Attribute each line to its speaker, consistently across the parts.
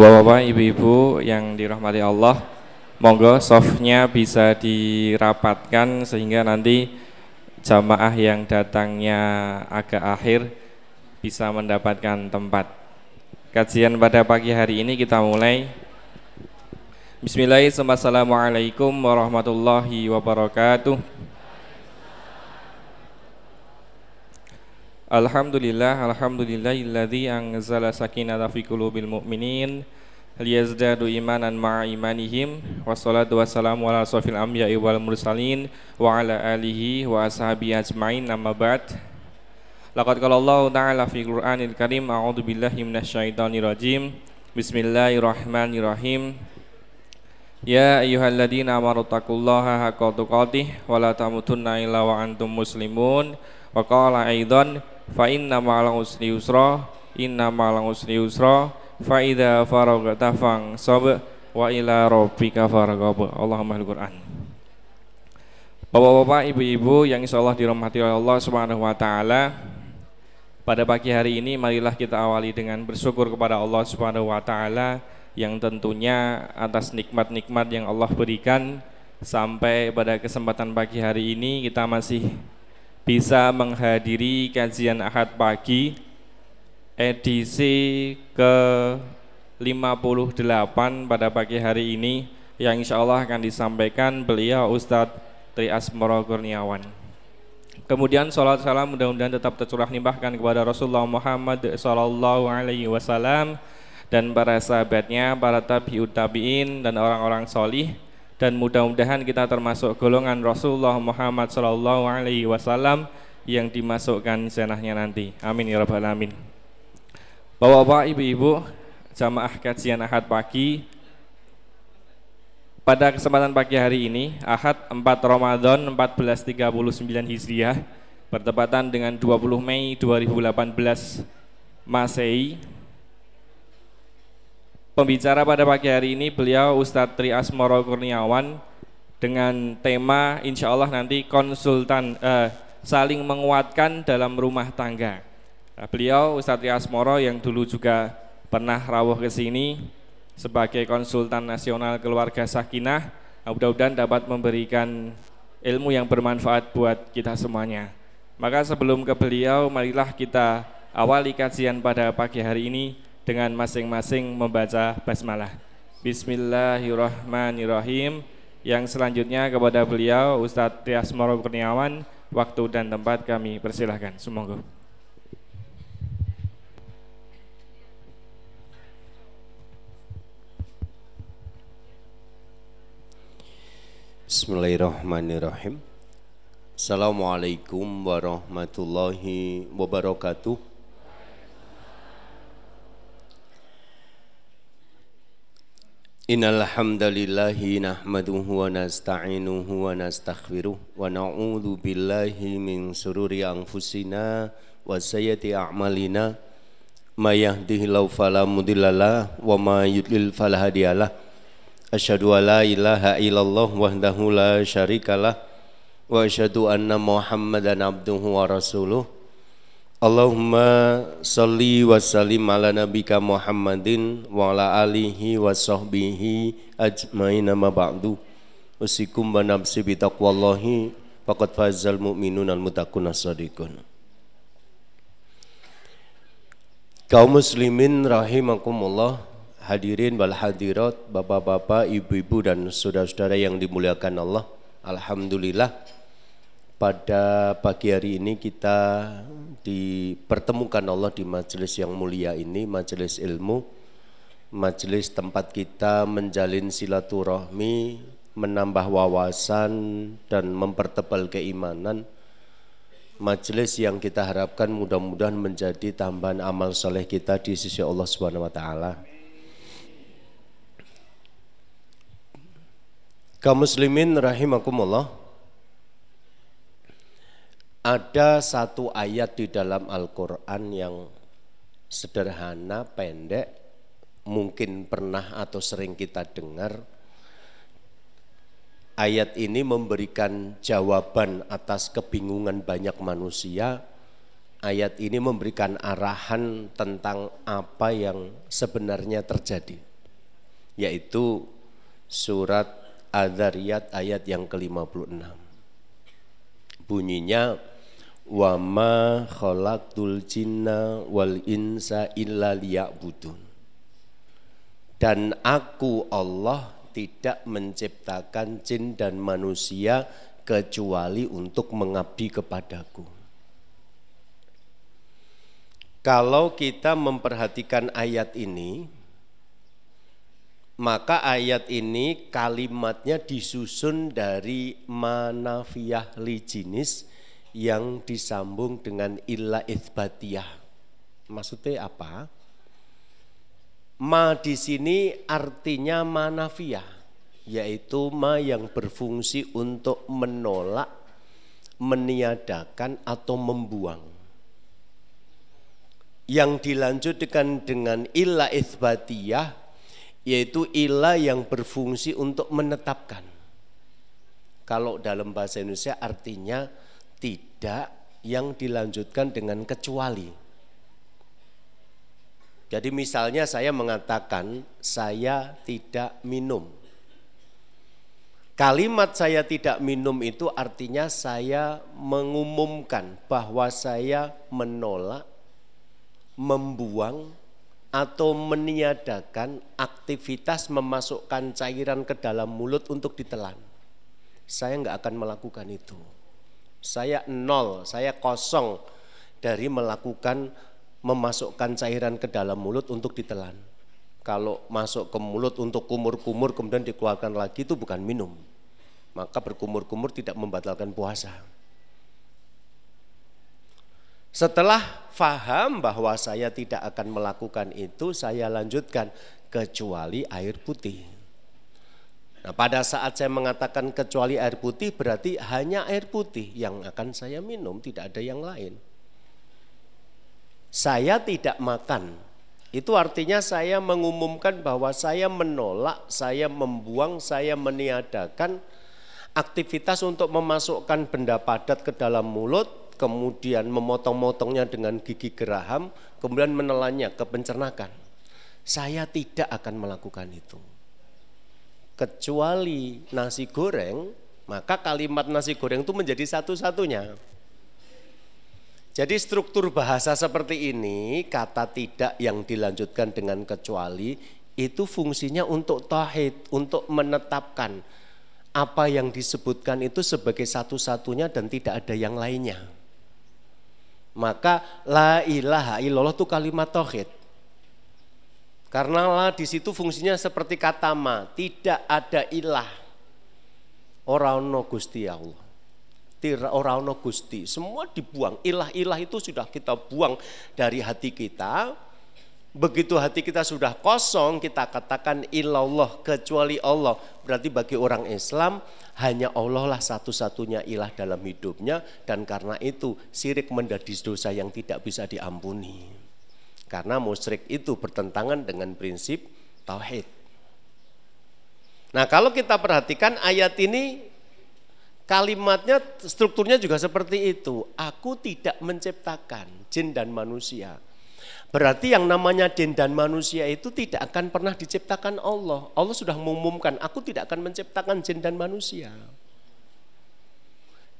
Speaker 1: Bapak-bapak, ibu-ibu yang dirahmati Allah, monggo softnya bisa dirapatkan sehingga nanti jamaah yang datangnya agak akhir bisa mendapatkan tempat. Kajian pada pagi hari ini kita mulai. Bismillahirrahmanirrahim. Assalamualaikum warahmatullahi wabarakatuh. Alhamdulillah, alhamdulillahilladzi anzala sakinata fi qulubil mu'minin liyazdadu imanan ma'a imanihim wassalatu wassalamu ala asrafil anbiya'i wal mursalin wa ala alihi wa ashabihi ajmain amma ba'd. Laqad qala Allah ta'ala fi Qur'anil Karim a'udzu billahi minasyaitonir rajim. Bismillahirrahmanirrahim. Ya ayyuhalladzina amanu taqullaha haqqa tuqatih wa la tamutunna illa wa antum muslimun. Wa qala aidan fa inna ma'al usri yusra inna ma'al usri yusra fa idza faragta sab wa ila rabbika farghab Allahumma al-Qur'an Bapak-bapak, ibu-ibu yang insyaallah dirahmati oleh Allah Subhanahu wa taala. Pada pagi hari ini marilah kita awali dengan bersyukur kepada Allah Subhanahu wa taala yang tentunya atas nikmat-nikmat yang Allah berikan sampai pada kesempatan pagi hari ini kita masih bisa menghadiri kajian Ahad pagi edisi ke 58 pada pagi hari ini yang insya Allah akan disampaikan beliau Ustadz Tri Asmoro Kurniawan. Kemudian sholat salam mudah-mudahan tetap tercurah limpahkan kepada Rasulullah Muhammad Sallallahu Alaihi Wasallam dan para sahabatnya, para tabiut tabiin dan orang-orang solih dan mudah-mudahan kita termasuk golongan Rasulullah Muhammad Shallallahu Alaihi Wasallam yang dimasukkan jenahnya nanti. Amin ya rabbal alamin. Bapak-bapak, ibu-ibu, jamaah kajian Ahad pagi. Pada kesempatan pagi hari ini, Ahad 4 Ramadan 1439 Hijriah, bertepatan dengan 20 Mei 2018 Masehi, Pembicara pada pagi hari ini beliau Ustadz Tri Asmoro Kurniawan dengan tema insya Allah nanti konsultan eh, saling menguatkan dalam rumah tangga. Nah, beliau Ustadz Tri Asmoro yang dulu juga pernah rawuh ke sini sebagai konsultan nasional keluarga sakinah, nah, mudah-mudahan dapat memberikan ilmu yang bermanfaat buat kita semuanya. Maka sebelum ke beliau, marilah kita awali kajian pada pagi hari ini dengan masing-masing membaca basmalah. Bismillahirrahmanirrahim. Yang selanjutnya kepada beliau Ustadz Tias Moro Kurniawan, waktu dan tempat kami persilahkan. Semoga.
Speaker 2: Bismillahirrahmanirrahim. Assalamualaikum warahmatullahi wabarakatuh. Hamdalillahi nahmaduhu wa nasta'inuhu wa nastaghfiruh wa na'udzu billahi min sururi anfusina wa sayyiati a'malina. May yahdihillahu fala mudhillalah wa may yudlil fala hadiyalah. Asyhadu an la ilaha illallah wahdahu la syarikalah wa asyhadu anna muhammadan abduhu wa rasuluh Allahumma salli wa sallim ala nabika Muhammadin wa ala alihi wa sahbihi ajmain amma ba'du. Usikum wa nafsi bi taqwallahi faqad fazal mu'minun al mutakun as-sadiqun. Kaum muslimin rahimakumullah hadirin wal hadirat bapak-bapak ibu-ibu dan saudara-saudara yang dimuliakan Allah alhamdulillah pada pagi hari ini kita dipertemukan Allah di majelis yang mulia ini, majelis ilmu, majelis tempat kita menjalin silaturahmi, menambah wawasan dan mempertebal keimanan. Majelis yang kita harapkan mudah-mudahan menjadi tambahan amal soleh kita di sisi Allah Subhanahu wa taala. Kaum muslimin rahimakumullah ada satu ayat di dalam Al-Quran yang sederhana, pendek, mungkin pernah atau sering kita dengar. Ayat ini memberikan jawaban atas kebingungan banyak manusia ayat ini memberikan arahan tentang apa yang sebenarnya terjadi yaitu surat Adzariyat ayat yang ke-56 bunyinya wa ma khalaqtul jinna wal insa illa liya'budun dan aku Allah tidak menciptakan jin dan manusia kecuali untuk mengabdi kepadaku. Kalau kita memperhatikan ayat ini, maka ayat ini kalimatnya disusun dari manafiyah li jinis yang disambung dengan illa itsbatiyah. Maksudnya apa? Ma di sini artinya manafiyah, yaitu ma yang berfungsi untuk menolak, meniadakan atau membuang. Yang dilanjutkan dengan illa itsbatiyah yaitu illa yang berfungsi untuk menetapkan. Kalau dalam bahasa Indonesia artinya tidak yang dilanjutkan dengan kecuali. Jadi misalnya saya mengatakan saya tidak minum. Kalimat saya tidak minum itu artinya saya mengumumkan bahwa saya menolak, membuang, atau meniadakan aktivitas memasukkan cairan ke dalam mulut untuk ditelan. Saya nggak akan melakukan itu. Saya nol, saya kosong dari melakukan memasukkan cairan ke dalam mulut untuk ditelan. Kalau masuk ke mulut untuk kumur-kumur kemudian dikeluarkan lagi itu bukan minum. Maka berkumur-kumur tidak membatalkan puasa. Setelah faham bahwa saya tidak akan melakukan itu, saya lanjutkan kecuali air putih. Nah, pada saat saya mengatakan kecuali air putih berarti hanya air putih yang akan saya minum, tidak ada yang lain saya tidak makan. Itu artinya saya mengumumkan bahwa saya menolak, saya membuang, saya meniadakan aktivitas untuk memasukkan benda padat ke dalam mulut, kemudian memotong-motongnya dengan gigi geraham, kemudian menelannya ke pencernakan. Saya tidak akan melakukan itu. Kecuali nasi goreng, maka kalimat nasi goreng itu menjadi satu-satunya. Jadi struktur bahasa seperti ini, kata tidak yang dilanjutkan dengan kecuali, itu fungsinya untuk tauhid, untuk menetapkan apa yang disebutkan itu sebagai satu-satunya dan tidak ada yang lainnya. Maka la ilaha illallah itu kalimat tauhid. Karena la di situ fungsinya seperti kata ma, tidak ada ilah. Orang no Gusti Allah. Tira orang no gusti. Semua dibuang. Ilah-ilah itu sudah kita buang dari hati kita. Begitu hati kita sudah kosong kita katakan ilallah kecuali Allah. Berarti bagi orang Islam hanya Allah lah satu-satunya ilah dalam hidupnya. Dan karena itu sirik menjadi dosa yang tidak bisa diampuni karena musyrik itu bertentangan dengan prinsip tauhid Nah kalau kita perhatikan ayat ini Kalimatnya strukturnya juga seperti itu. Aku tidak menciptakan jin dan manusia. Berarti yang namanya jin dan manusia itu tidak akan pernah diciptakan Allah. Allah sudah mengumumkan, aku tidak akan menciptakan jin dan manusia.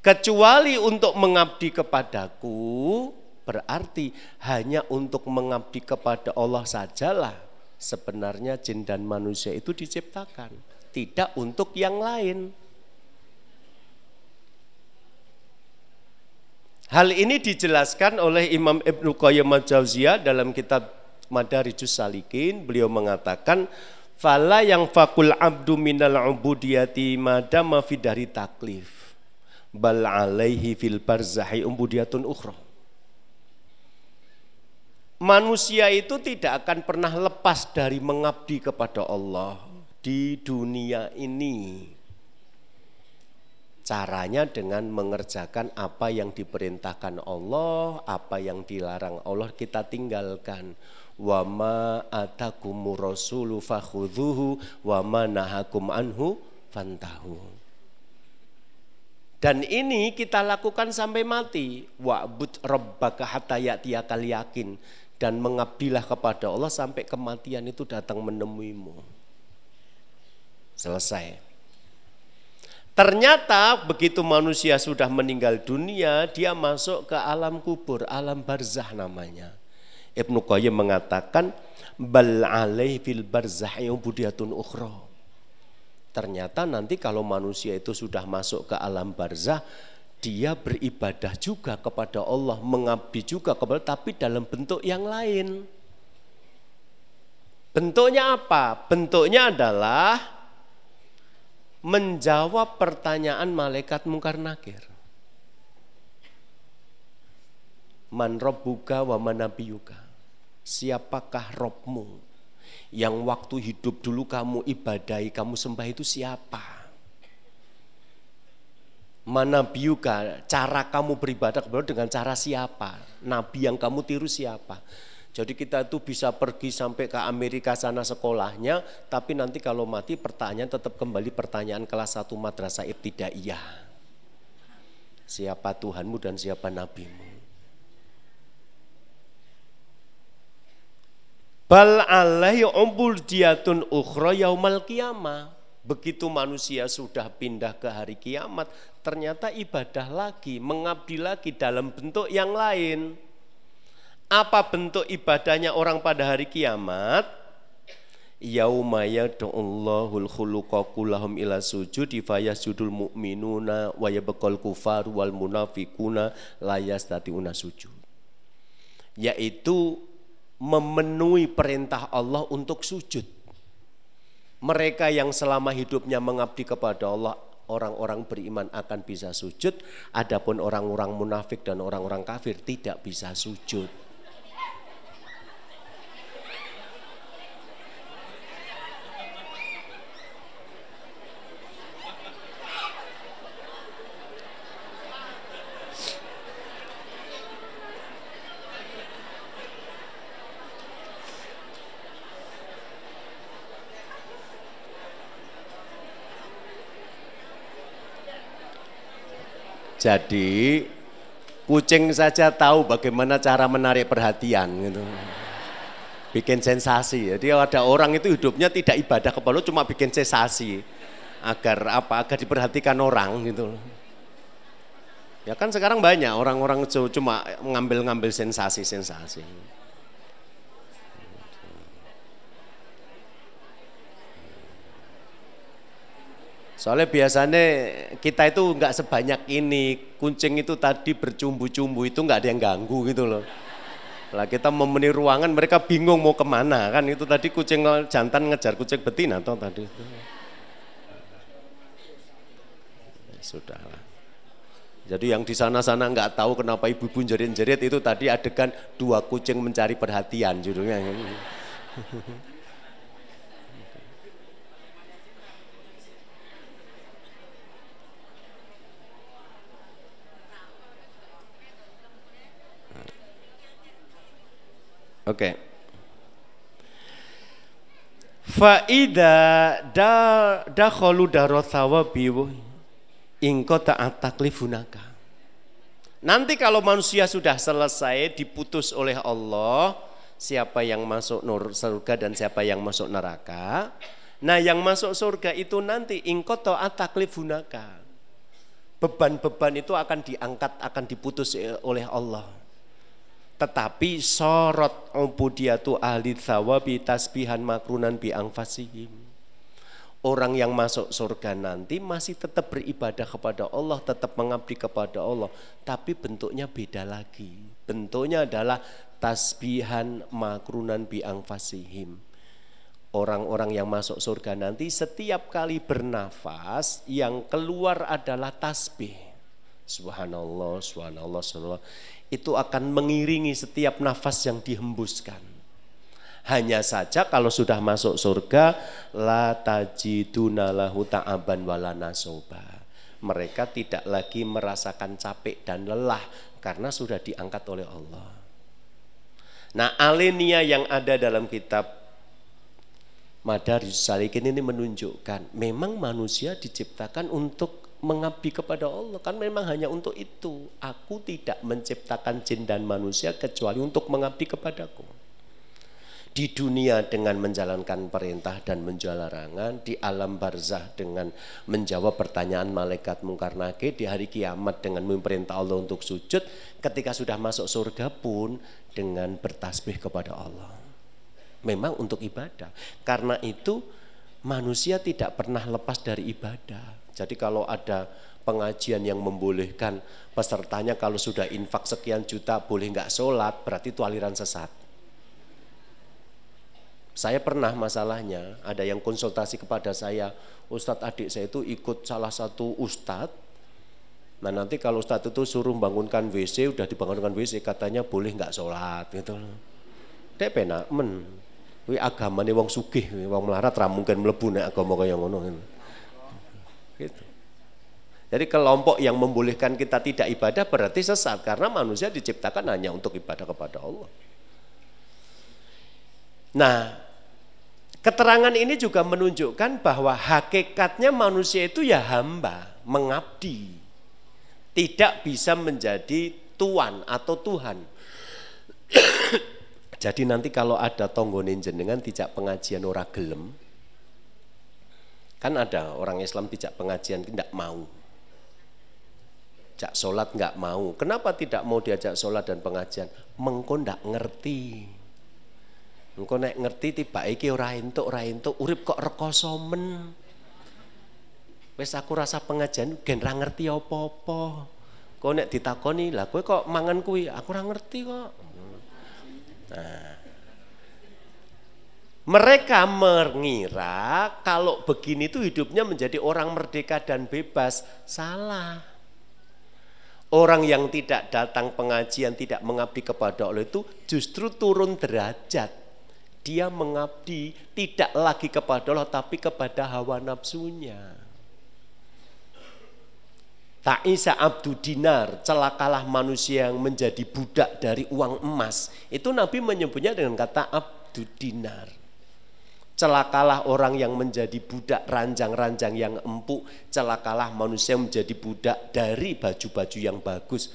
Speaker 2: Kecuali untuk mengabdi kepadaku, berarti hanya untuk mengabdi kepada Allah sajalah sebenarnya jin dan manusia itu diciptakan. Tidak untuk yang lain. Hal ini dijelaskan oleh Imam Ibnu Qayyim al-Jauziyah dalam kitab Madarijus Salikin. Beliau mengatakan, "Fala yang fakul abdu minal ubudiyati madama fi dari taklif, bal alaihi fil barzahi ubudiyatun ukhra." Manusia itu tidak akan pernah lepas dari mengabdi kepada Allah di dunia ini Caranya dengan mengerjakan apa yang diperintahkan Allah, apa yang dilarang Allah kita tinggalkan. Wa ma atakumur rasulu fakhudhuhu wa nahakum anhu fantahu. Dan ini kita lakukan sampai mati. Wa'bud rabbaka hatta ya'tiyakal yakin. Dan mengabdilah kepada Allah sampai kematian itu datang menemuimu. Selesai. Ternyata begitu manusia sudah meninggal dunia, dia masuk ke alam kubur, alam barzah namanya. Ibnu Qayyim mengatakan, bal alaih fil barzah budiyatun ukhra Ternyata nanti kalau manusia itu sudah masuk ke alam barzah, dia beribadah juga kepada Allah, mengabdi juga kepada tapi dalam bentuk yang lain. Bentuknya apa? Bentuknya adalah menjawab pertanyaan malaikat mungkar nakir. Man rabbuka wa manabiyuka. Siapakah Robmu? yang waktu hidup dulu kamu ibadahi, kamu sembah itu siapa? Mana biuka, cara kamu beribadah kepada dengan cara siapa? Nabi yang kamu tiru siapa? Jadi kita itu bisa pergi sampai ke Amerika sana sekolahnya, tapi nanti kalau mati pertanyaan tetap kembali pertanyaan kelas 1 madrasah ibtidaiyah. Siapa Tuhanmu dan siapa nabimu? Bal alaihi diatun ukhra yaumal qiyamah. Begitu manusia sudah pindah ke hari kiamat, ternyata ibadah lagi, mengabdi lagi dalam bentuk yang lain. Apa bentuk ibadahnya orang pada hari kiamat? Yauma yad'ullahul khuluqa ila sujudi fayasjudul mu'minuna wa yabqal kufar wal munafiquna la sujud. Yaitu memenuhi perintah Allah untuk sujud. Mereka yang selama hidupnya mengabdi kepada Allah, orang-orang beriman akan bisa sujud, adapun orang-orang munafik dan orang-orang kafir tidak bisa sujud. Jadi kucing saja tahu bagaimana cara menarik perhatian gitu. Bikin sensasi. Jadi ada orang itu hidupnya tidak ibadah kepada cuma bikin sensasi agar apa? Agar diperhatikan orang gitu. Ya kan sekarang banyak orang-orang cuma ngambil-ngambil sensasi-sensasi. Soalnya biasanya kita itu nggak sebanyak ini, kucing itu tadi bercumbu-cumbu itu nggak ada yang ganggu gitu loh. Lah kita memenuhi ruangan mereka bingung mau ke mana kan itu tadi kucing jantan ngejar kucing betina atau tadi itu. Ya, sudahlah. Jadi yang di sana-sana nggak tahu kenapa ibu-ibu jerit-jerit itu tadi adegan dua kucing mencari perhatian judulnya. Oke. Faida da dakhalu darot thawabi ingko ta'at taklifunaka. Nanti kalau manusia sudah selesai diputus oleh Allah, siapa yang masuk nur surga dan siapa yang masuk neraka. Nah, yang masuk surga itu nanti ingko ta'at taklifunaka. Beban-beban itu akan diangkat, akan diputus oleh Allah tetapi sorot ubudiyatu ahli thawabi tasbihan makrunan bi angfasihim. Orang yang masuk surga nanti masih tetap beribadah kepada Allah, tetap mengabdi kepada Allah, tapi bentuknya beda lagi. Bentuknya adalah tasbihan makrunan bi angfasihim. Orang-orang yang masuk surga nanti setiap kali bernafas yang keluar adalah tasbih. Subhanallah, subhanallah, subhanallah itu akan mengiringi setiap nafas yang dihembuskan. Hanya saja kalau sudah masuk surga la tajiduna lahu ta'aban wala nasoba. Mereka tidak lagi merasakan capek dan lelah karena sudah diangkat oleh Allah. Nah, alenia yang ada dalam kitab Madaris Salikin ini menunjukkan memang manusia diciptakan untuk mengabdi kepada Allah kan memang hanya untuk itu. Aku tidak menciptakan jin dan manusia kecuali untuk mengabdi kepadaku. Di dunia dengan menjalankan perintah dan menjual larangan, di alam barzah dengan menjawab pertanyaan malaikat mungkar nakir, di hari kiamat dengan memerintah Allah untuk sujud, ketika sudah masuk surga pun dengan bertasbih kepada Allah. Memang untuk ibadah. Karena itu manusia tidak pernah lepas dari ibadah. Jadi kalau ada pengajian yang membolehkan pesertanya kalau sudah infak sekian juta boleh nggak sholat, berarti itu aliran sesat. Saya pernah masalahnya, ada yang konsultasi kepada saya, Ustadz adik saya itu ikut salah satu Ustadz, nah nanti kalau Ustadz itu suruh bangunkan WC, udah dibangunkan WC, katanya boleh nggak sholat gitu. Dia penak men, Kuwi agamane wong sugih, wong melarat ra mungkin mlebu nek agama kaya ngono. Gitu. Jadi kelompok yang membolehkan kita tidak ibadah berarti sesat karena manusia diciptakan hanya untuk ibadah kepada Allah. Nah, keterangan ini juga menunjukkan bahwa hakikatnya manusia itu ya hamba, mengabdi. Tidak bisa menjadi tuan atau Tuhan. Jadi nanti kalau ada tonggone jenengan tidak pengajian ora gelem, kan ada orang Islam tidak pengajian tidak mau. Jak sholat nggak mau. Kenapa tidak mau diajak sholat dan pengajian? Mengko ndak ngerti. Mengko nek ngerti tiba iki ora entuk ora entuk urip kok rekoso men. Wes aku rasa pengajian gen ra ngerti apa-apa. Kok nek ditakoni lah kowe kok mangan kuwi aku ora ngerti kok. Nah, mereka mengira kalau begini itu hidupnya menjadi orang merdeka dan bebas. Salah. Orang yang tidak datang pengajian, tidak mengabdi kepada Allah itu justru turun derajat. Dia mengabdi tidak lagi kepada Allah tapi kepada hawa nafsunya. Ta'isa abdu dinar, celakalah manusia yang menjadi budak dari uang emas. Itu Nabi menyebutnya dengan kata abdu dinar. Celakalah orang yang menjadi budak ranjang-ranjang yang empuk. Celakalah manusia yang menjadi budak dari baju-baju yang bagus.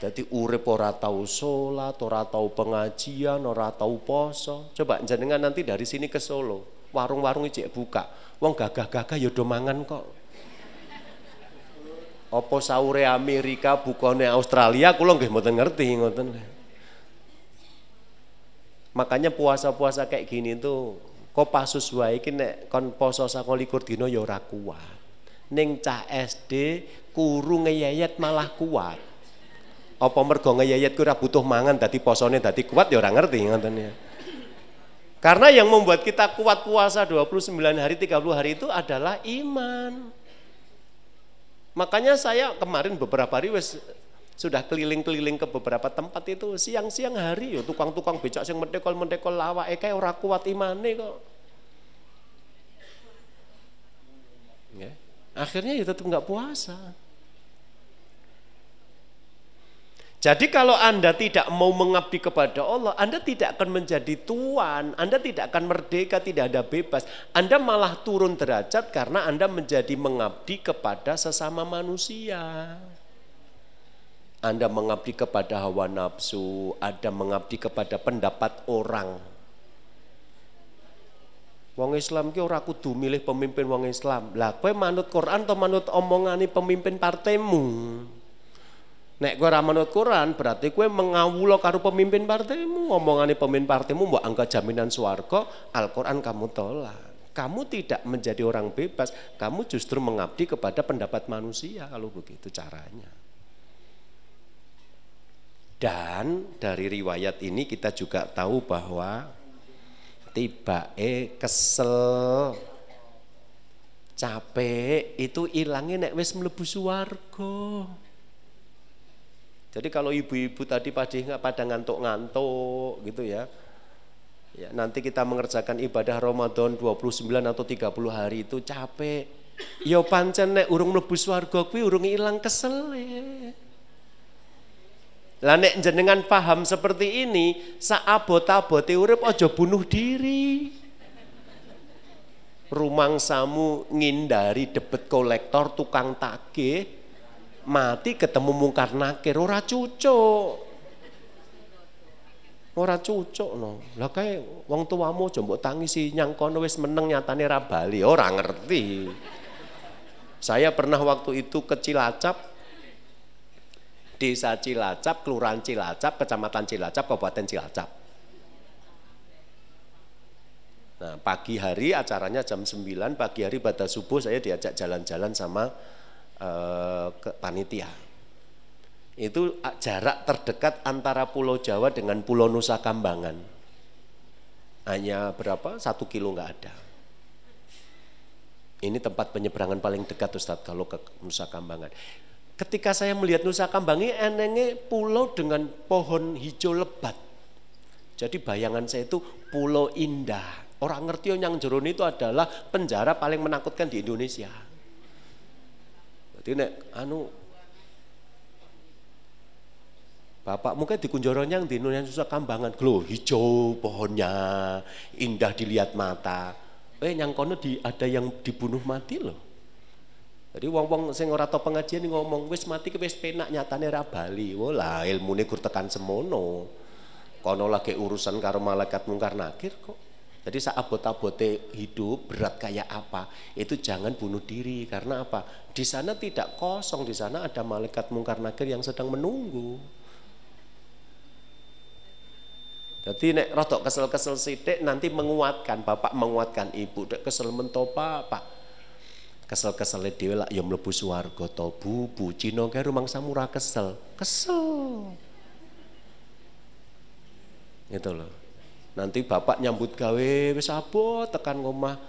Speaker 2: Jadi urip ora tahu sholat, ora tahu pengajian, ora tahu poso. Coba jenengan nanti dari sini ke Solo, warung-warung ijek buka. Wong gagah-gagah ya mangan kok. Apa saure Amerika bukone Australia kula nggih mboten ngerti ngoten. Makanya puasa-puasa kayak gini tuh kok pasus wae iki nek kon poso 29 dina ya ora kuat. Ning cah SD kuru ngeyayet malah kuat. Apa mergo ngeyayet ku ora butuh mangan dadi posone dadi kuat ya ora ngerti ngoten ya. Karena yang membuat kita kuat puasa 29 hari 30 hari itu adalah iman. Makanya saya kemarin beberapa hari wes sudah keliling-keliling ke beberapa tempat itu siang-siang hari ya tukang-tukang becak sing mendekol-mendekol lawa eka ora kuat imane kok. Ya. Akhirnya ya tetap nggak puasa. Jadi kalau Anda tidak mau mengabdi kepada Allah, Anda tidak akan menjadi tuan, Anda tidak akan merdeka, tidak ada bebas. Anda malah turun derajat karena Anda menjadi mengabdi kepada sesama manusia. Anda mengabdi kepada hawa nafsu, Anda mengabdi kepada pendapat orang. Wong Islam ki ora kudu milih pemimpin wong Islam. Lah kowe manut Quran atau manut omongane pemimpin partaimu? Nek kowe ora manut Quran, berarti kowe mengawulo karo pemimpin partaimu, ngomongane pemimpin partaimu mbok angka jaminan swarga, Al-Qur'an kamu tolak. Kamu tidak menjadi orang bebas, kamu justru mengabdi kepada pendapat manusia kalau begitu caranya. Dan dari riwayat ini kita juga tahu bahwa tiba eh kesel capek itu ilangnya nek wis mlebu swarga. Jadi kalau ibu-ibu tadi pada pada ngantuk-ngantuk gitu ya. Ya, nanti kita mengerjakan ibadah Ramadan 29 atau 30 hari itu capek. Ya pancen nek urung mlebu swarga kuwi urung ilang kesel ya. Lah nek jenengan paham seperti ini, saabot-abote urip aja bunuh diri. rumangsamu ngindari debet kolektor tukang tagih mati ketemu mungkar nakir ora cucuk. Ora cucuk no lah kae wong tuamu aja mbok tangisi nyang kono meneng nyatane ra bali. Ora ngerti. Saya pernah waktu itu ke Cilacap Desa Cilacap, Kelurahan Cilacap, Kecamatan Cilacap, Kabupaten Cilacap. Nah, pagi hari acaranya jam 9, pagi hari pada subuh saya diajak jalan-jalan sama uh, ke panitia. Itu jarak terdekat antara Pulau Jawa dengan Pulau Nusa Kambangan. Hanya berapa? Satu kilo nggak ada. Ini tempat penyeberangan paling dekat Ustadz kalau ke Nusa Kambangan. Ketika saya melihat Nusa Kambangi, enenge pulau dengan pohon hijau lebat. Jadi bayangan saya itu pulau indah. Orang ngerti yang jerone itu adalah penjara paling menakutkan di Indonesia. Berarti nek anu Bapak mungkin di Kunjoro yang di Indonesia Kambangan, glow hijau pohonnya, indah dilihat mata. Eh yang kono di, ada yang dibunuh mati loh. Jadi wong-wong sing ora tau pengajian ngomong wis mati ke wis penak nyatane ra bali. Wah, ilmune gur tekan semono. Kono lagi urusan karo malaikat mungkar nakir kok. Jadi saat abot-abote hidup berat kayak apa, itu jangan bunuh diri karena apa? Di sana tidak kosong, di sana ada malaikat mungkar nakir yang sedang menunggu. Jadi nek rotok kesel-kesel sidik nanti menguatkan, bapak menguatkan ibu, dek kesel mentopa, pak kesel-kesel dhewe lak ya mlebu swarga to bu Cina kae rumangsa murah kesel. Kesel. Gitu loh. Nanti bapak nyambut gawe wis abot tekan ngomah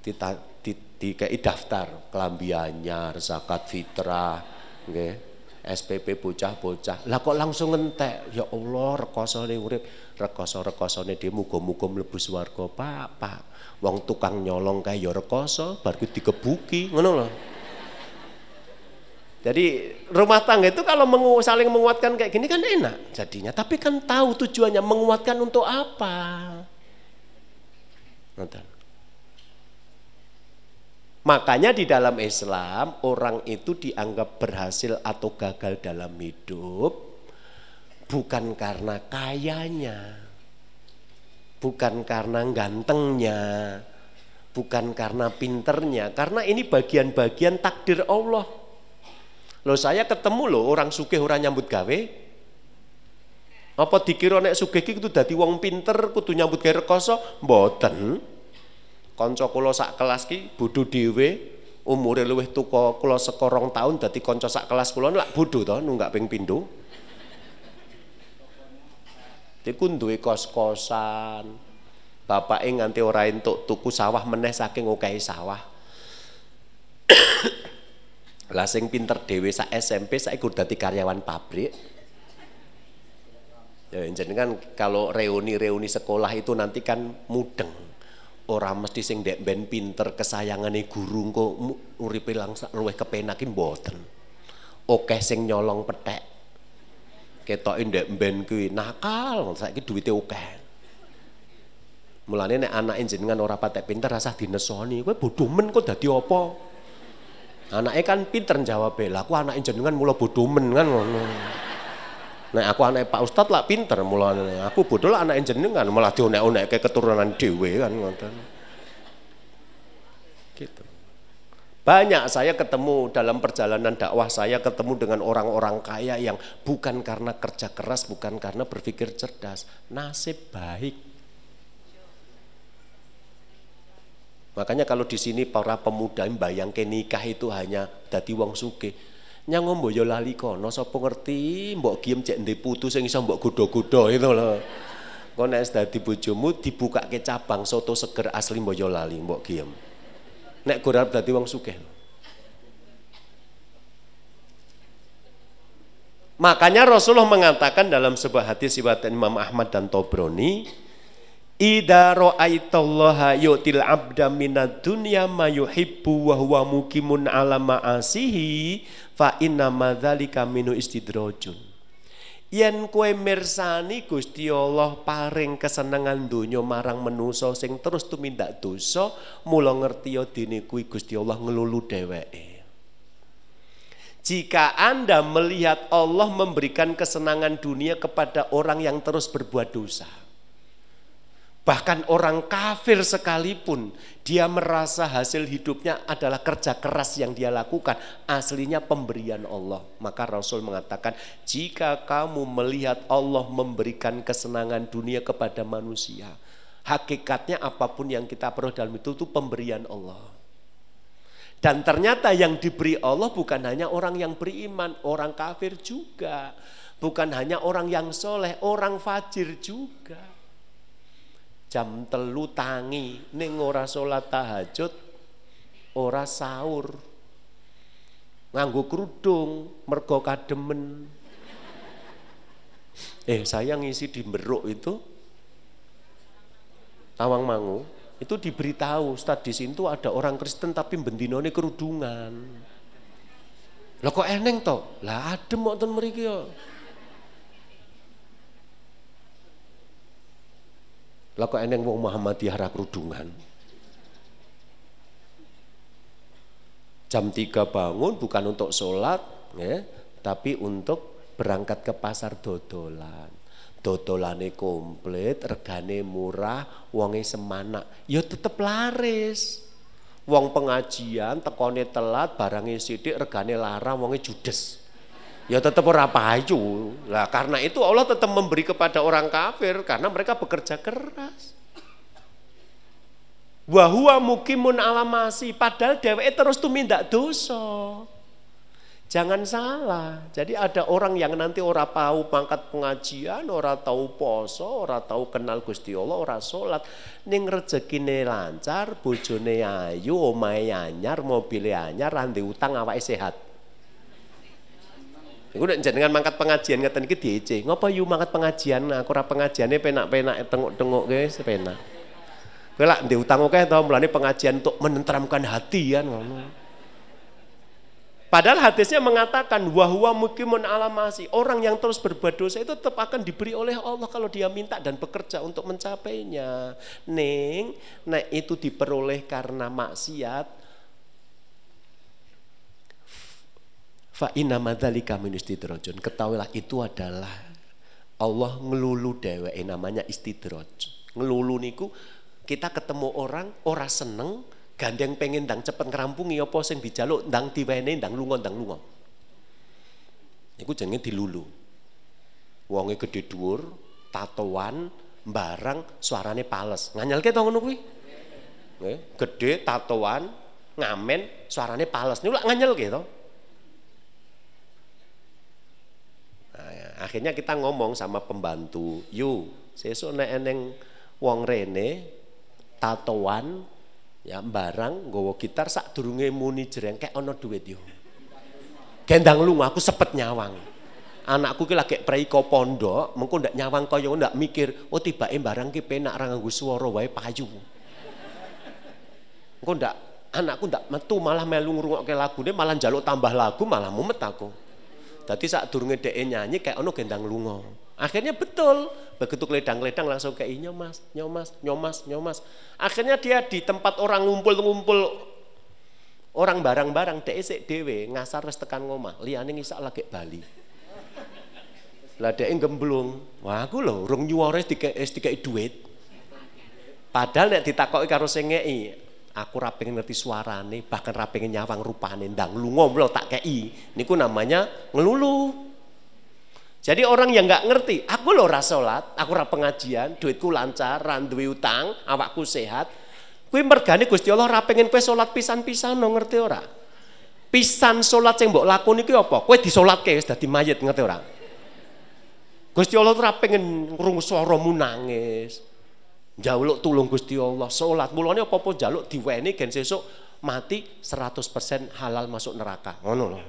Speaker 2: di, di, di kayak daftar kelambi anyar zakat fitrah nggih. SPP bocah-bocah. Lah kok langsung ngentek? Ya Allah rekosone urip rekoso-rekosone dia muga-muga mlebu swarga pak pak Wong tukang nyolong kayak ya rekoso, bar dikebuki, ngono loh. Jadi rumah tangga itu kalau mengu, saling menguatkan kayak gini kan enak jadinya. Tapi kan tahu tujuannya menguatkan untuk apa. Nonton. Makanya di dalam Islam orang itu dianggap berhasil atau gagal dalam hidup bukan karena kayanya, bukan karena gantengnya, bukan karena pinternya, karena ini bagian-bagian takdir Allah. Loh saya ketemu loh orang sugih orang nyambut gawe. Apa dikira nek sugih iki kudu dadi wong pinter kudu nyambut gawe rekoso? Mboten. Kanca kula sak kelas ki bodho dhewe, umure luwih tuka kula sekorong tahun dadi kanca sak kelas kula lak bodho to nunggak ping pindho. Iku duwe kos-kosan. Bapake nganti ora entuk tuku sawah meneh saking okehe sawah. Lah sing pinter dhewe sak SMP saiki dadi karyawan pabrik. Ya jenengan kalau reuni-reuni sekolah itu nanti kan mudeng. Orang mesti sing dek ben pinter kesayangane guru kok uripe langsung luwih kepenakin mboten. Oke sing nyolong petek ketoke ndek mben kuwi nakal, saiki duwite akeh. Mulane nek anake jenengan ora patek pinter rasah dinesoni, kowe bodho men kok dadi apa? Anake kan pinter jawab lah aku anake jenengan mula bodho men kan ngono. Nek aku anake Pak Ustad lah pinter mulane. Aku bodho lah anake jenengan malah dionek-onekke keturunan dhewe kan ngoten. Gitu. Banyak saya ketemu dalam perjalanan dakwah saya ketemu dengan orang-orang kaya yang bukan karena kerja keras, bukan karena berpikir cerdas, nasib baik. Makanya kalau di sini para pemuda yang ke nikah itu hanya dadi wong suke. Nyang mbok yo lali kono sapa ngerti mbok giem cek ndek putu sing iso mbok godho-godho itu loh. Kok nek dadi bojomu dibukake cabang soto seger asli lali mbok giem. Nek gue arep dadi wong sugih. Makanya Rasulullah mengatakan dalam sebuah hadis riwayat Imam Ahmad dan Tobroni, Ida ra'aitallaha yu'til abda minad dunya ma yuhibbu wa huwa mukimun ala ma'asihi fa inna madzalika minu istidrajun. Yen kue mirsani Gusti Allah paring kesenangan dunia marang menuso sing terus tumindak dosa, mula ngerti ya dene kuwi Gusti Allah ngelulu dheweke. Jika Anda melihat Allah memberikan kesenangan dunia kepada orang yang terus berbuat dosa, Bahkan orang kafir sekalipun dia merasa hasil hidupnya adalah kerja keras yang dia lakukan. Aslinya pemberian Allah. Maka Rasul mengatakan jika kamu melihat Allah memberikan kesenangan dunia kepada manusia. Hakikatnya apa pun yang kita perlu dalam itu itu pemberian Allah. Dan ternyata yang diberi Allah bukan hanya orang yang beriman, orang kafir juga. Bukan hanya orang yang soleh, orang fajir juga jam telu tangi. Ning ora salat tahajud ora sahur. Nganggo kerudung mergo kademen. Eh saya ngisi di Beruk itu Tawang Mangu itu diberitahu Ustaz di sini tuh ada orang Kristen tapi bendinone kerudungan. Lah kok eneng toh? Lah adem wonten mriki Lah kok eneng wong Muhammadiyah ra kerudungan. Jam 3 bangun bukan untuk sholat, ya, tapi untuk berangkat ke pasar dodolan. Dodolane komplit, regane murah, wonge semana. Ya tetep laris. Wong pengajian tekone telat, barangnya sidik, regane larang, wonge judes ya tetap ora payu. Lah karena itu Allah tetap memberi kepada orang kafir karena mereka bekerja keras. Wahua mukimun alamasi padahal dheweke terus tumindak dosa. Jangan salah. Jadi ada orang yang nanti ora tahu pangkat pengajian, ora tahu poso, ora tahu kenal Gusti Allah, ora salat, ning rezekine lancar, bojone ayu, omahe anyar, mobile anyar, randi utang awake sehat. Iku nek jenengan mangkat pengajian ngeten iki diece. Ngopo yu mangkat pengajian? Aku ora pengajiane penak-penak tengok-tengok ge sepenak. Kowe lak ndek utang akeh to mulane pengajian untuk menenteramkan hati kan ngono. Padahal hadisnya mengatakan wahwa mukimun alamasi. Orang yang terus berbuat dosa itu tetap akan diberi oleh Allah kalau dia minta dan bekerja untuk mencapainya. Neng, nek itu diperoleh karena maksiat, Fa inna madzalika min istidrajun. Ketahuilah itu adalah Allah ngelulu dheweke namanya istidraj. Ngelulu niku kita ketemu orang ora seneng gandeng pengen ndang cepet ngerampungi apa sing dijaluk ndang diwene ndang lunga ndang lunga. Iku jenenge dilulu. Wonge gede dhuwur, tatoan, barang suarane pales. Nganyelke to ngono kuwi? Nggih, gede tatoan, ngamen, suarane pales. Niku lak nganyelke to. Akhirnya kita ngomong sama pembantu, "Yu, sesuk nek eneng wong rene tatoan ya barang nggawa gitar sak durunge muni jrengkek ana duit yo." Gendang lu aku sepet nyawang. Anakku ki lagi preiko pondok, mengko ndak nyawang kaya ndak mikir, oh tibake barang ki penak ra nganggo swara wae payu. Engko ndak anakku ndak metu malah melu ngrungokke lagune malah njaluk tambah lagu malah mumet aku. Tadi saat durunge dhek nyanyi kayak ono gendang lungo. Akhirnya betul, begitu keledang-keledang langsung kayak nyomas, nyomas, nyomas, nyomas. Akhirnya dia di tempat orang ngumpul-ngumpul orang barang-barang dhek sik dhewe ngasar wis tekan ngomah, liyane ngisak lagi Bali. Lah dhek gemblung. Wah, aku lho urung nyuwara wis dikeki duit. Padahal nek ditakoki karo sing aku ra pengen ngerti suarane, bahkan ra pengen nyawang rupane ndang lunga mlo tak kei. Niku namanya ngelulu. Jadi orang yang nggak ngerti, aku lo ora salat, aku ora pengajian, duitku lancar, ra utang, awakku sehat. Kuwi mergane Gusti Allah ra pengen kowe salat pisan-pisan no ngerti ora? Pisan salat sing mbok lakoni iki apa? Kowe disolatke wis dadi mayit ngerti ora? Gusti Allah ora pengen ngrungu swaramu nangis. Jaluk tulung Gusti Allah, salat. Mulane apa-apa jaluk diweni gen sesuk mati 100% halal masuk neraka. Ngono loh.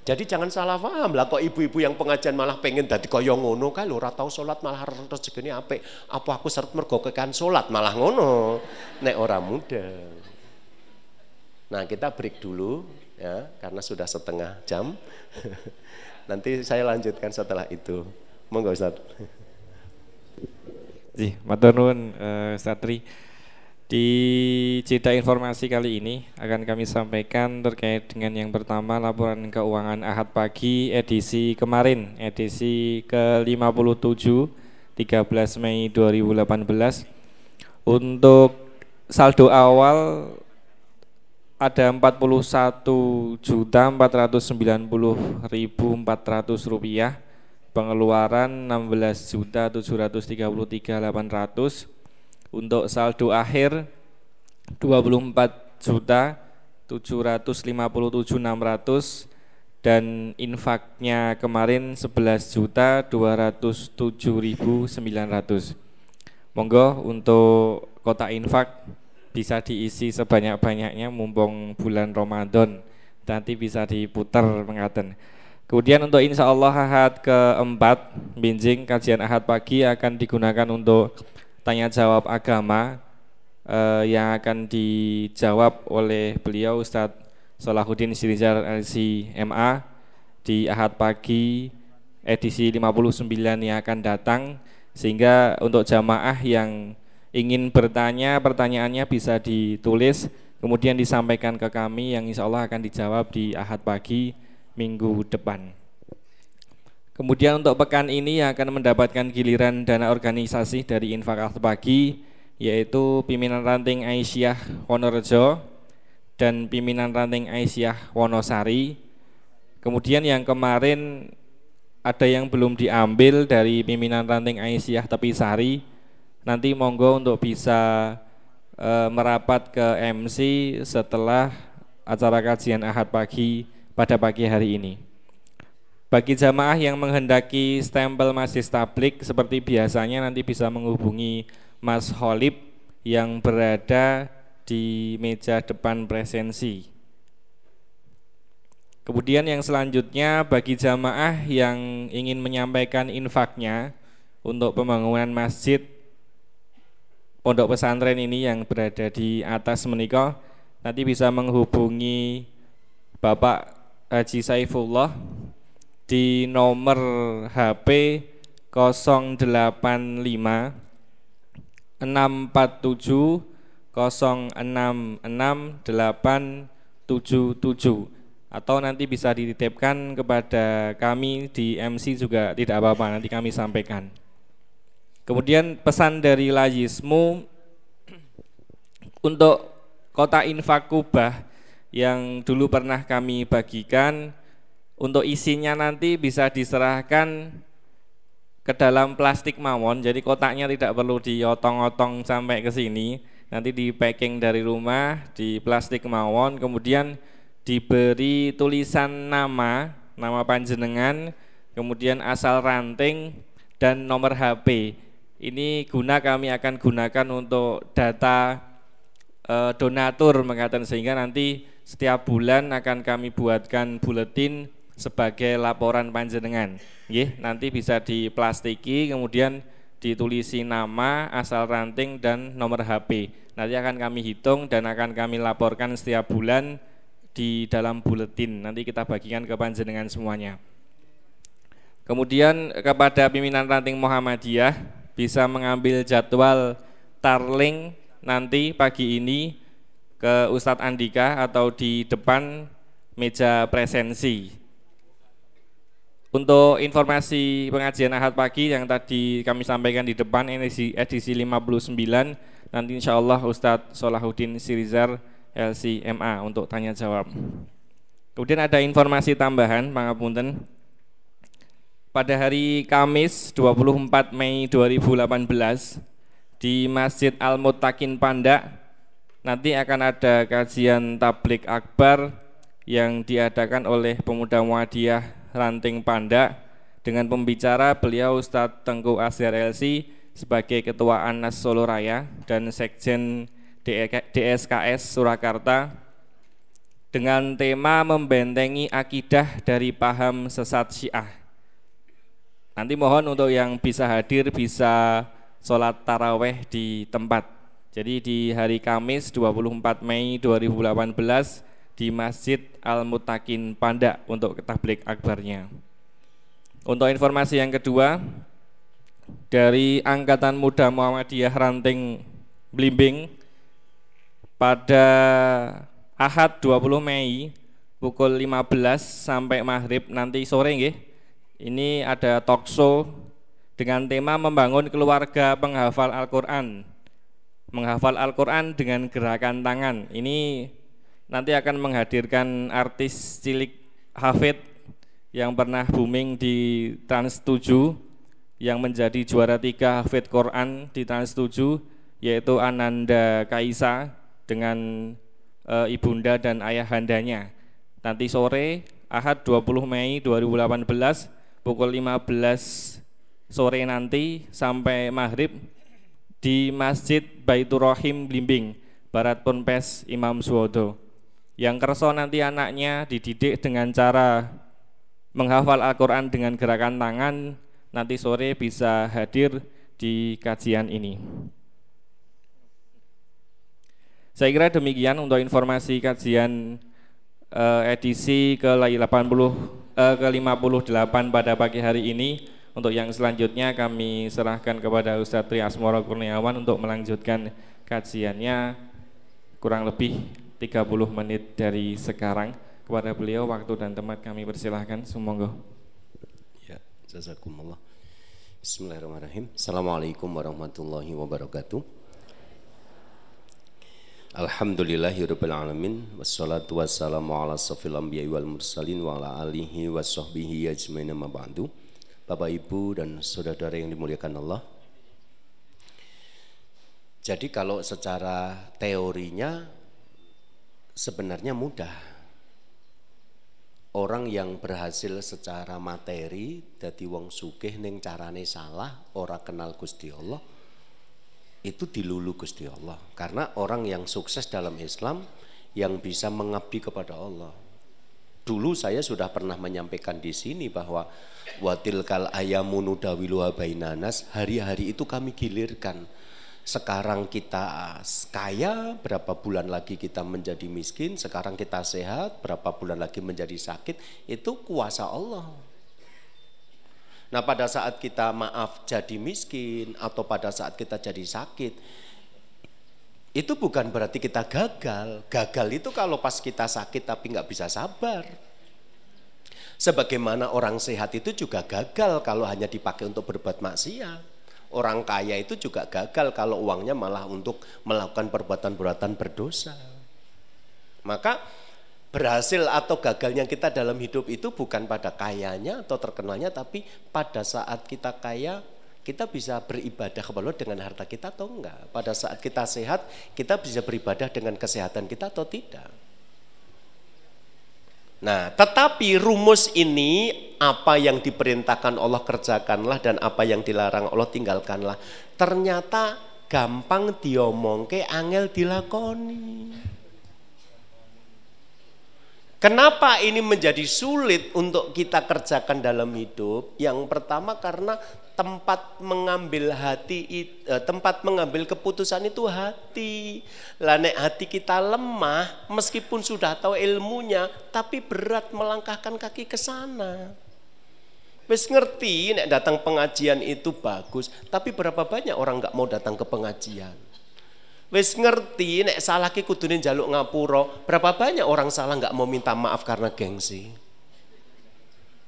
Speaker 2: Jadi jangan salah paham lah kok ibu-ibu yang pengajian malah pengen dadi kaya ngono kae lho ora tau salat malah rezekine apik. Apa aku seret mergo kekan salat malah ngono. Nek ora muda. Nah, kita break dulu ya karena sudah setengah jam. Nanti saya lanjutkan setelah itu. Monggo Ustaz.
Speaker 1: Ji, matur nuwun uh, Satri. Di cerita informasi kali ini akan kami sampaikan terkait dengan yang pertama laporan keuangan Ahad pagi edisi kemarin, edisi ke-57 13 Mei 2018. Untuk saldo awal ada 41 juta 490 ribu 400 rupiah pengeluaran 16 juta 733 800 untuk saldo akhir 24 juta 757 600 dan infaknya kemarin 11 juta 207.900. Monggo untuk kota infak bisa diisi sebanyak-banyaknya mumpung bulan Ramadan nanti bisa diputar mengaten. Kemudian untuk insya Allah ahad keempat binjing kajian ahad pagi akan digunakan untuk tanya jawab agama eh, yang akan dijawab oleh beliau Ustadz Salahuddin Sirizal LC MA di Ahad pagi edisi 59 yang akan datang. Sehingga untuk jamaah yang ingin bertanya pertanyaannya bisa ditulis kemudian disampaikan ke kami yang insya Allah akan dijawab di Ahad pagi minggu depan. Kemudian untuk pekan ini yang akan mendapatkan giliran dana organisasi dari Infak Pagi yaitu pimpinan ranting Aisyah Wonorejo dan pimpinan ranting Aisyah Wonosari. Kemudian yang kemarin ada yang belum diambil dari pimpinan ranting Aisyah Tepisari. Nanti monggo untuk bisa e, merapat ke MC setelah acara kajian Ahad pagi pada pagi hari ini. Bagi jamaah yang menghendaki stempel masjid tablik seperti biasanya nanti bisa menghubungi Mas Holib yang berada di meja depan presensi. Kemudian yang selanjutnya bagi jamaah yang ingin menyampaikan infaknya untuk pembangunan masjid pondok pesantren ini yang berada di atas menikah nanti bisa menghubungi Bapak Haji Saifullah di nomor HP 085 647 atau nanti bisa dititipkan kepada kami di MC juga tidak apa-apa nanti kami sampaikan. Kemudian pesan dari Lajismu untuk kota infak Kubah yang dulu pernah kami bagikan untuk isinya nanti bisa diserahkan ke dalam plastik mawon, jadi kotaknya tidak perlu diotong-otong sampai ke sini. Nanti di packing dari rumah di plastik mawon, kemudian diberi tulisan nama, nama panjenengan, kemudian asal ranting dan nomor HP. Ini guna kami akan gunakan untuk data e, donatur mengatakan sehingga nanti setiap bulan akan kami buatkan buletin sebagai laporan panjenengan. Nggih, nanti bisa diplastiki kemudian ditulisi nama, asal ranting dan nomor HP. Nanti akan kami hitung dan akan kami laporkan setiap bulan di dalam buletin. Nanti kita bagikan ke panjenengan semuanya. Kemudian kepada pimpinan ranting Muhammadiyah bisa mengambil jadwal tarling nanti pagi ini ke Ustadz Andika atau di depan meja presensi untuk informasi pengajian Ahad pagi yang tadi kami sampaikan di depan edisi, edisi 59 nanti insya Allah Ustadz Solahuddin Sirizar LCMA untuk tanya jawab. Kemudian ada informasi tambahan, Pangapunten. Pada hari Kamis 24 Mei 2018 di Masjid Al Mutakin Pandak nanti akan ada kajian tablik akbar yang diadakan oleh pemuda Muadiyah Ranting Panda dengan pembicara beliau Ustadz Tengku Asyar LC sebagai Ketua Anas Solo Raya dan Sekjen DSKS Surakarta dengan tema membentengi akidah dari paham sesat Syiah. Nanti mohon untuk yang bisa hadir bisa sholat taraweh di tempat. Jadi di hari Kamis 24 Mei 2018 di Masjid Al Mutakin Panda untuk tablik akbarnya. Untuk informasi yang kedua, dari Angkatan Muda Muhammadiyah Ranting Blimbing pada Ahad 20 Mei pukul 15 sampai maghrib nanti sore nggih. Ini ada talk show dengan tema membangun keluarga penghafal Al-Qur'an. Menghafal Al-Qur'an dengan gerakan tangan. Ini nanti akan menghadirkan artis cilik Hafid yang pernah booming di Trans 7 yang menjadi juara tiga Hafid Quran di Trans 7 yaitu Ananda Kaisa dengan e, ibunda dan ayahandanya. Nanti sore Ahad 20 Mei 2018 pukul 15 sore nanti sampai maghrib di Masjid Baitur Rahim Blimbing, Barat Ponpes Imam Suwodo. Yang kerso nanti anaknya dididik dengan cara menghafal Al-Quran dengan gerakan tangan nanti sore bisa hadir di kajian ini. Saya kira demikian untuk informasi kajian uh, edisi ke-80 uh, ke-58 pada pagi hari ini. Untuk yang selanjutnya kami serahkan kepada Ustadz Tri Asmoro Kurniawan untuk melanjutkan kajiannya. Kurang lebih 30 menit dari sekarang. Kepada beliau waktu dan tempat kami persilahkan. Semoga
Speaker 2: ya jazakumullah. Bismillahirrahmanirrahim. Assalamualaikum warahmatullahi wabarakatuh. Alhamdulillahirabbil alamin. Wassalatu wassalamu ala safil anbiya'i wal mursalin wa ala alihi wa sahbihi ajmain. Ma ba'du Bapak Ibu dan saudara yang dimuliakan Allah. Jadi kalau secara teorinya sebenarnya mudah. Orang yang berhasil secara materi dadi wong sugih ning carane salah ora kenal Gusti Allah itu dilulu Gusti Allah. Karena orang yang sukses dalam Islam yang bisa mengabdi kepada Allah dulu saya sudah pernah menyampaikan di sini bahwa watil kal ayamu bainanas hari-hari itu kami gilirkan sekarang kita kaya, berapa bulan lagi kita menjadi miskin, sekarang kita sehat, berapa bulan lagi menjadi sakit, itu kuasa Allah. Nah pada saat kita maaf jadi miskin atau pada saat kita jadi sakit, itu bukan berarti kita gagal. Gagal itu kalau pas kita sakit tapi nggak bisa sabar. Sebagaimana orang sehat itu juga gagal kalau hanya dipakai untuk berbuat maksiat. Orang kaya itu juga gagal kalau uangnya malah untuk melakukan perbuatan-perbuatan berdosa. Maka berhasil atau gagalnya kita dalam hidup itu bukan pada kayanya atau terkenalnya tapi pada saat kita kaya kita bisa beribadah kepada Allah dengan harta kita atau enggak. Pada saat kita sehat, kita bisa beribadah dengan kesehatan kita atau tidak. Nah, tetapi rumus ini apa yang diperintahkan Allah kerjakanlah dan apa yang dilarang Allah tinggalkanlah. Ternyata gampang diomongke angel dilakoni. Kenapa ini menjadi sulit untuk kita kerjakan dalam hidup? Yang pertama karena tempat mengambil hati eh, tempat mengambil keputusan itu hati. Lah nek hati kita lemah meskipun sudah tahu ilmunya tapi berat melangkahkan kaki ke sana. Wis ngerti nek datang pengajian itu bagus, tapi berapa banyak orang nggak mau datang ke pengajian? Wis ngerti nek salah ki kudune njaluk ngapura, berapa banyak orang salah nggak mau minta maaf karena gengsi.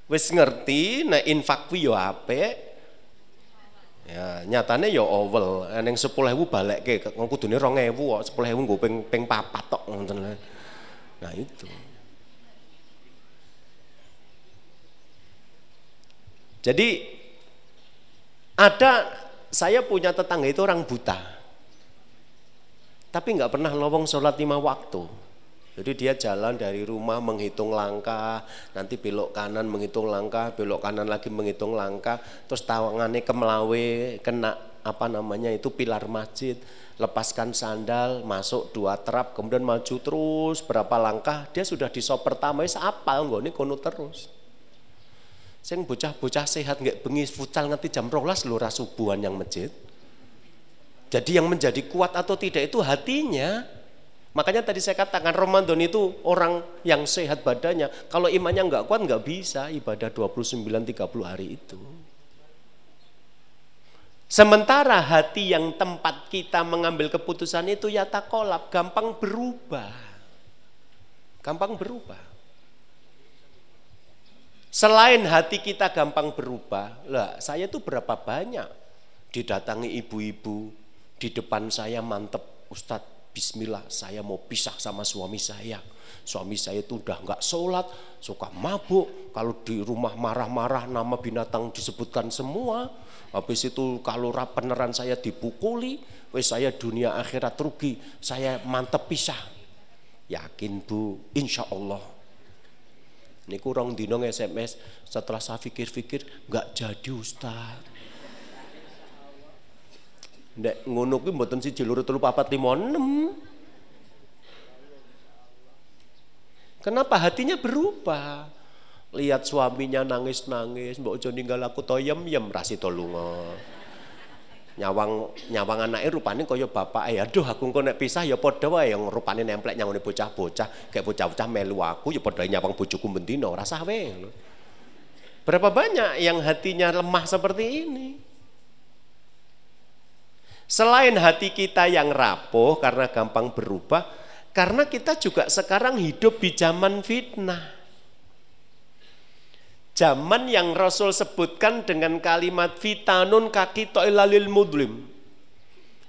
Speaker 2: Wis ngerti nek infak kuwi yo apik. Ya, nyatane yo oval, ning 10.000 balekke kudune 2.000 kok, 10.000 nggo ping ping papat tok ngoten. Nah itu. Jadi ada saya punya tetangga itu orang buta tapi nggak pernah lowong sholat lima waktu. Jadi dia jalan dari rumah menghitung langkah, nanti belok kanan menghitung langkah, belok kanan lagi menghitung langkah, terus tawangannya kemelawe kena apa namanya itu pilar masjid, lepaskan sandal, masuk dua terap, kemudian maju terus berapa langkah, dia sudah di sop pertama, apal nggak ini kono terus. Sing bocah-bocah sehat nggak bengi futsal ngerti jam rolas lurah subuhan yang masjid. Jadi yang menjadi kuat atau tidak itu hatinya. Makanya tadi saya katakan Ramadan itu orang yang sehat badannya. Kalau imannya nggak kuat nggak bisa ibadah 29-30 hari itu. Sementara hati yang tempat kita mengambil keputusan itu ya tak kolap, gampang berubah. Gampang berubah. Selain hati kita gampang berubah, lah saya tuh berapa banyak didatangi ibu-ibu di depan saya mantep Ustadz Bismillah saya mau pisah sama suami saya. Suami saya itu udah nggak sholat, suka mabuk. Kalau di rumah marah-marah nama binatang disebutkan semua. Habis itu kalau peneran saya dipukuli, wes saya dunia akhirat rugi. Saya mantep pisah. Yakin bu, insya Allah ini kurang dino SMS setelah saya pikir-pikir nggak jadi Ustaz. Nek ngono kuwi mboten siji loro telu papat lima enam. Kenapa hatinya berubah? Lihat suaminya nangis-nangis, mbok ojo ninggal aku toyem-yem rasi tolunga nyawang nyawang anake rupane kaya bapak ya aduh aku engko nek pisah ya padha wae. Yang rupane nemplek nyangone bocah-bocah kayak bocah-bocah melu aku ya padha nyawang bojoku bendina ora sah berapa banyak yang hatinya lemah seperti ini selain hati kita yang rapuh karena gampang berubah karena kita juga sekarang hidup di zaman fitnah Zaman yang Rasul sebutkan dengan kalimat fitanun kaki to'ilalil mudlim.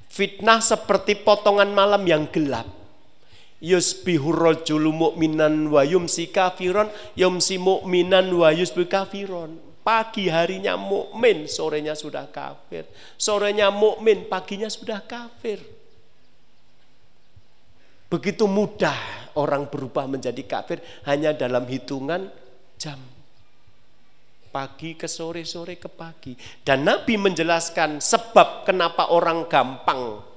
Speaker 2: Fitnah seperti potongan malam yang gelap. Yusbihu rajulu mu'minan wa yumsi kafiron, yumsi mu'minan wa yusbihu kafiron. Pagi harinya mukmin, sorenya sudah kafir. Sorenya mukmin, paginya sudah kafir. Begitu mudah orang berubah menjadi kafir hanya dalam hitungan jam pagi ke sore, sore ke pagi. Dan Nabi menjelaskan sebab kenapa orang gampang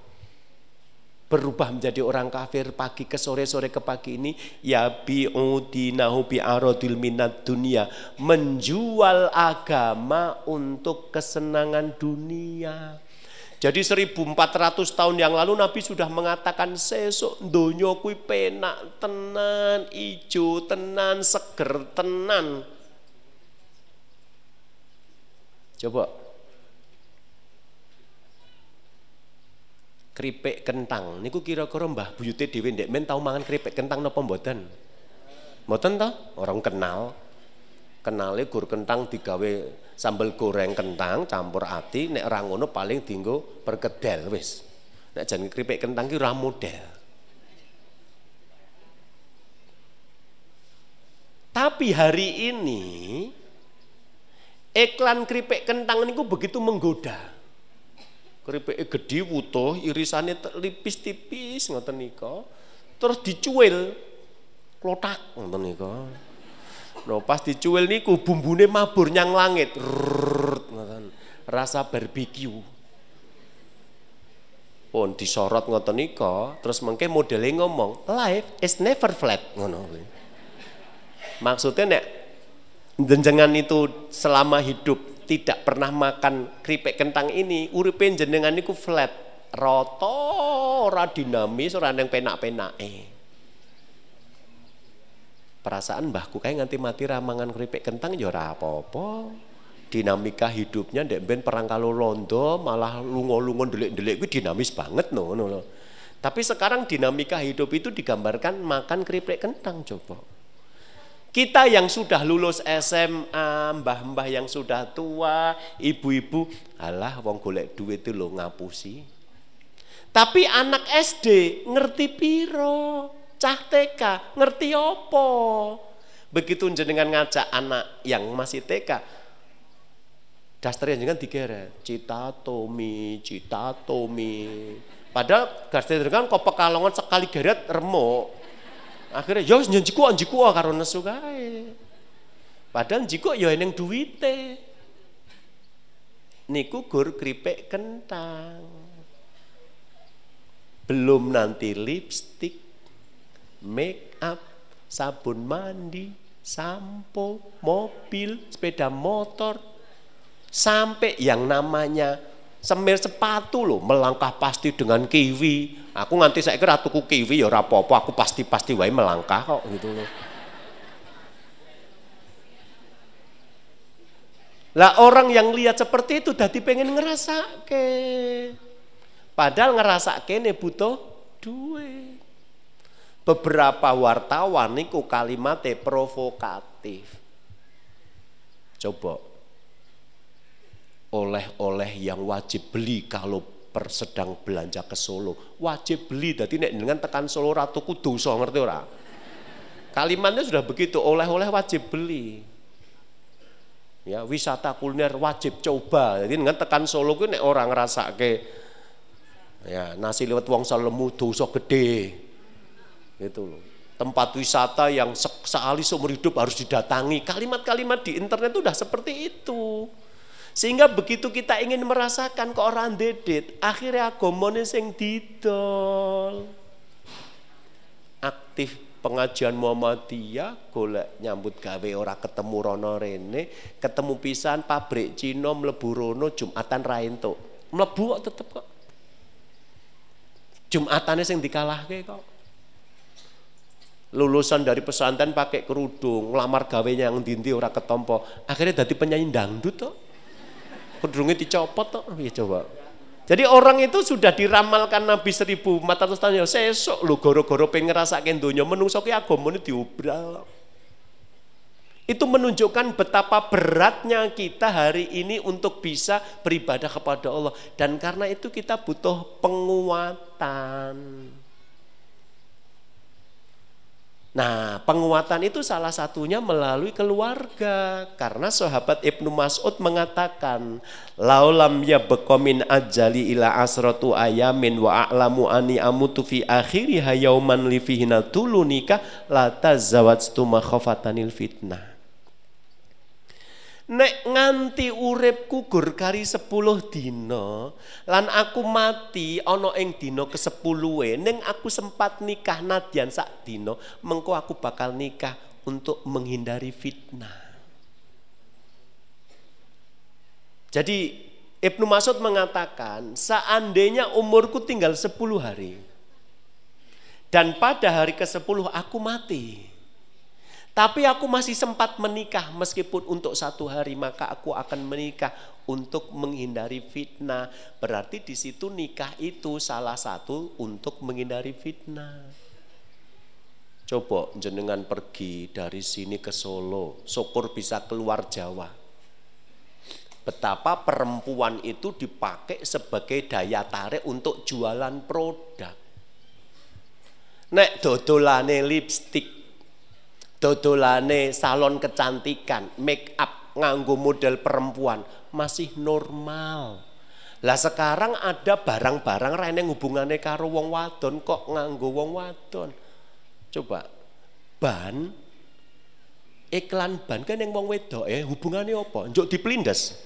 Speaker 2: berubah menjadi orang kafir pagi ke sore, sore ke pagi ini. Ya bi'udinahu bi'arodil minat dunia. Menjual agama untuk kesenangan dunia. Jadi 1400 tahun yang lalu Nabi sudah mengatakan sesuk donya kui penak tenan, ijo tenan, seger tenan. Coba keripik kentang niku kira-kira Mbah Buyute dhewe ndek men tau mangan keripik kentang napa mboten? Mboten ta? Orang kenal. Kenale gur kentang digawe sambal goreng kentang campur ati nek ora ngono paling dienggo perkedel wis. Nek jan keripik kentang ki ora model. Tapi hari ini iklan keripik kentang niku begitu menggoda. Keripik gede wutuh, irisannya tipis tipis ngoten nika. Terus dicuil klotak ngoten nika. No, pas dicuil niku bumbune mabur nyang langit. ngoten. Rasa barbeque. Pun disorot ngoten nika, terus mengke modelnya ngomong, life is never flat ngono. Maksudnya nek jenengan itu selama hidup tidak pernah makan keripik kentang ini, uripe jenengan niku flat, roto, ora dinamis, ora neng penak-penake. Perasaan mbahku kayak nganti mati ramangan keripik kentang ya ora apa-apa. Dinamika hidupnya ndek ben perang kalau londo malah lungo-lungo delik-delik kuwi dinamis banget no, no, no. Tapi sekarang dinamika hidup itu digambarkan makan keripik kentang coba. Kita yang sudah lulus SMA, mbah-mbah yang sudah tua, ibu-ibu, alah wong golek duit itu lo ngapusi. Tapi anak SD ngerti piro, cah TK ngerti opo. Begitu jenengan ngajak anak yang masih TK, daster yang jangan digeret, cita tomi, cita tomi. Padahal daster kan kok pekalongan sekali geret remuk. Akhirnya ya wis njiku njiku karo nesu kae. Padahal njiku ya eneng duwite. Niku gur keripik kentang. Belum nanti lipstick, make up, sabun mandi, sampo, mobil, sepeda motor, sampai yang namanya semir sepatu loh, melangkah pasti dengan kiwi. Aku nganti saya kira tuku kiwi ya rapopo, aku pasti-pasti wae melangkah kok gitu loh. Lah orang yang lihat seperti itu dadi pengen ngerasa ke. Padahal ngerasa kene butuh duit. Beberapa wartawan niku kalimatnya provokatif. Coba oleh-oleh yang wajib beli kalau persedang belanja ke Solo. Wajib beli, jadi nek dengan tekan Solo Ratu Kudu, so ngerti ora? Kalimatnya sudah begitu, oleh-oleh wajib beli. Ya, wisata kuliner wajib coba. Jadi dengan tekan Solo ku nek orang ngerasa ke ya nasi lewat wong salemu dosa gede. Gitu loh. Tempat wisata yang sekali seumur hidup harus didatangi. Kalimat-kalimat di internet itu udah seperti itu. Sehingga begitu kita ingin merasakan ke orang dedet, akhirnya agomone sing didol. Aktif pengajian Muhammadiyah, golek nyambut gawe ora ketemu rono rene, ketemu pisan pabrik Cina mlebu rono Jumatan ra entuk. Mlebu kok tetep kok. Jumatane sing dikalahke kok. Lulusan dari pesantren pakai kerudung, ngelamar gawenya yang dindi ora ketompo. Akhirnya dadi penyanyi dangdut kok kerudungnya dicopot toh ya coba. Jadi orang itu sudah diramalkan Nabi 1400 tahun. Yang sesok lu goro-goro pengen ngerasakan dunia. Menungso ki ini diubral. Itu menunjukkan betapa beratnya kita hari ini untuk bisa beribadah kepada Allah. Dan karena itu kita butuh penguatan Nah, penguatan itu salah satunya melalui keluarga. Karena sahabat Ibnu Mas'ud mengatakan, "Laulam ya bekomin ajali ila asratu ayamin wa a'lamu ani amutu fi akhiri hayauman li fihina tulunika la tazawwajtu makhafatanil fitnah." Nek nganti urip kugur kari sepuluh dino lan aku mati ana ing dina kesepuluhe ning aku sempat nikah nadyan sak dino mengko aku bakal nikah untuk menghindari fitnah. Jadi Ibnu Mas'ud mengatakan seandainya umurku tinggal sepuluh hari dan pada hari ke-10 aku mati tapi aku masih sempat menikah meskipun untuk satu hari maka aku akan menikah untuk menghindari fitnah. Berarti di situ nikah itu salah satu untuk menghindari fitnah. Coba jenengan pergi dari sini ke Solo, syukur bisa keluar Jawa. Betapa perempuan itu dipakai sebagai daya tarik untuk jualan produk. Nek dodolane lipstick dodolane salon kecantikan, make up nganggo model perempuan masih normal. Lah sekarang ada barang-barang rene hubungannya karo wong wadon kok nganggo wong wadon. Coba ban iklan ban kan yang wong wedok eh hubungannya apa? Njuk diplindes.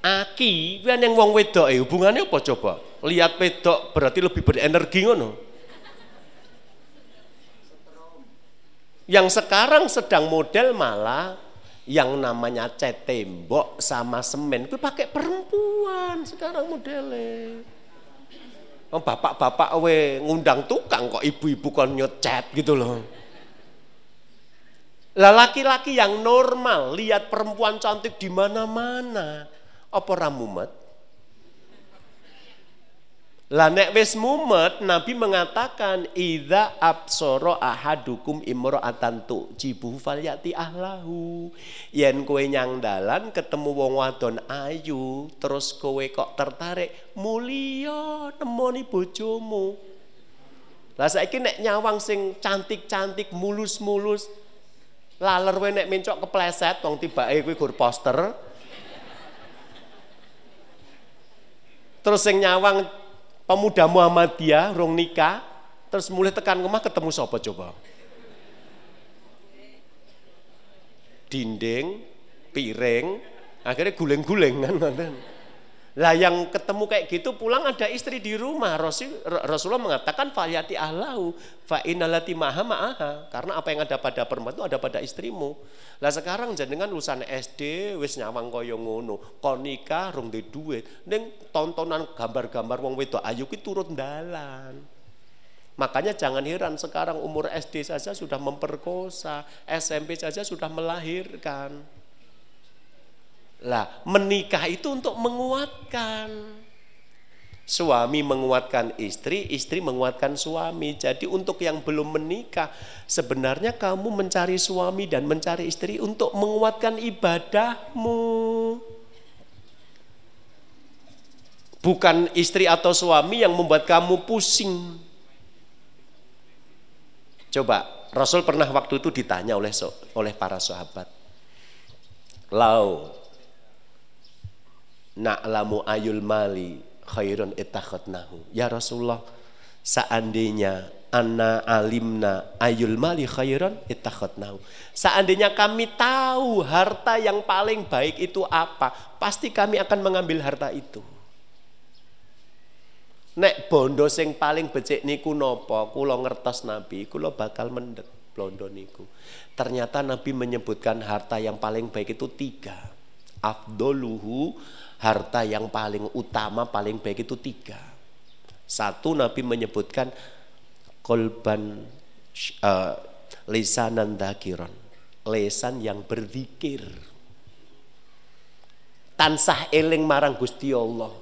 Speaker 2: Aki kan yang wong wedok eh hubungannya apa coba? Lihat wedok berarti lebih berenergi ngono. Yang sekarang sedang model malah yang namanya cat tembok sama semen itu pakai perempuan sekarang modelnya. Oh, bapak-bapak we ngundang tukang kok ibu-ibu kon nyecat gitu loh. Lah laki-laki yang normal lihat perempuan cantik di mana-mana. Apa ramumet? Lah nek wis mumet Nabi mengatakan idza absara ahadukum imra'atan tujibu falyati ahlahu. Yen kowe nyang dalan ketemu wong wadon ayu terus kowe kok tertarik mulia nemoni bojomu. Lah saiki nek nyawang sing cantik-cantik mulus-mulus laler kowe nek mencok kepleset wong tibake kowe gur poster. Terus sing nyawang pemuda Muhammadiyah rong nikah terus mulai tekan rumah ketemu siapa coba? Dinding piring akhirnya guling-guling kan Lah yang ketemu kayak gitu pulang ada istri di rumah. Rasul, Rasulullah mengatakan fayati ahlahu fa innalati maha ma'aha. Karena apa yang ada pada perempuan itu ada pada istrimu. Lah sekarang jenengan lulusan SD wis nyawang kaya ngono. Kon nikah rong di duit. Ning tontonan gambar-gambar wong wedok ayu ki turun dalan. Makanya jangan heran sekarang umur SD saja sudah memperkosa, SMP saja sudah melahirkan. Lah, menikah itu untuk menguatkan. Suami menguatkan istri, istri menguatkan suami. Jadi untuk yang belum menikah, sebenarnya kamu mencari suami dan mencari istri untuk menguatkan ibadahmu. Bukan istri atau suami yang membuat kamu pusing. Coba, Rasul pernah waktu itu ditanya oleh oleh para sahabat. Lau, na'lamu ayul mali khairun itakhadnahu. Ya Rasulullah, seandainya anna alimna ayul mali khairan itakhadnahu. Seandainya kami tahu harta yang paling baik itu apa, pasti kami akan mengambil harta itu. Nek bondo sing paling becik niku nopo, kula ngertos Nabi, kula bakal mendek bondo niku. Ternyata Nabi menyebutkan harta yang paling baik itu tiga. Afdoluhu harta yang paling utama, paling baik itu tiga. Satu Nabi menyebutkan kolban uh, lisanan dakiron, lesan yang berzikir. Tansah eling marang Gusti Allah.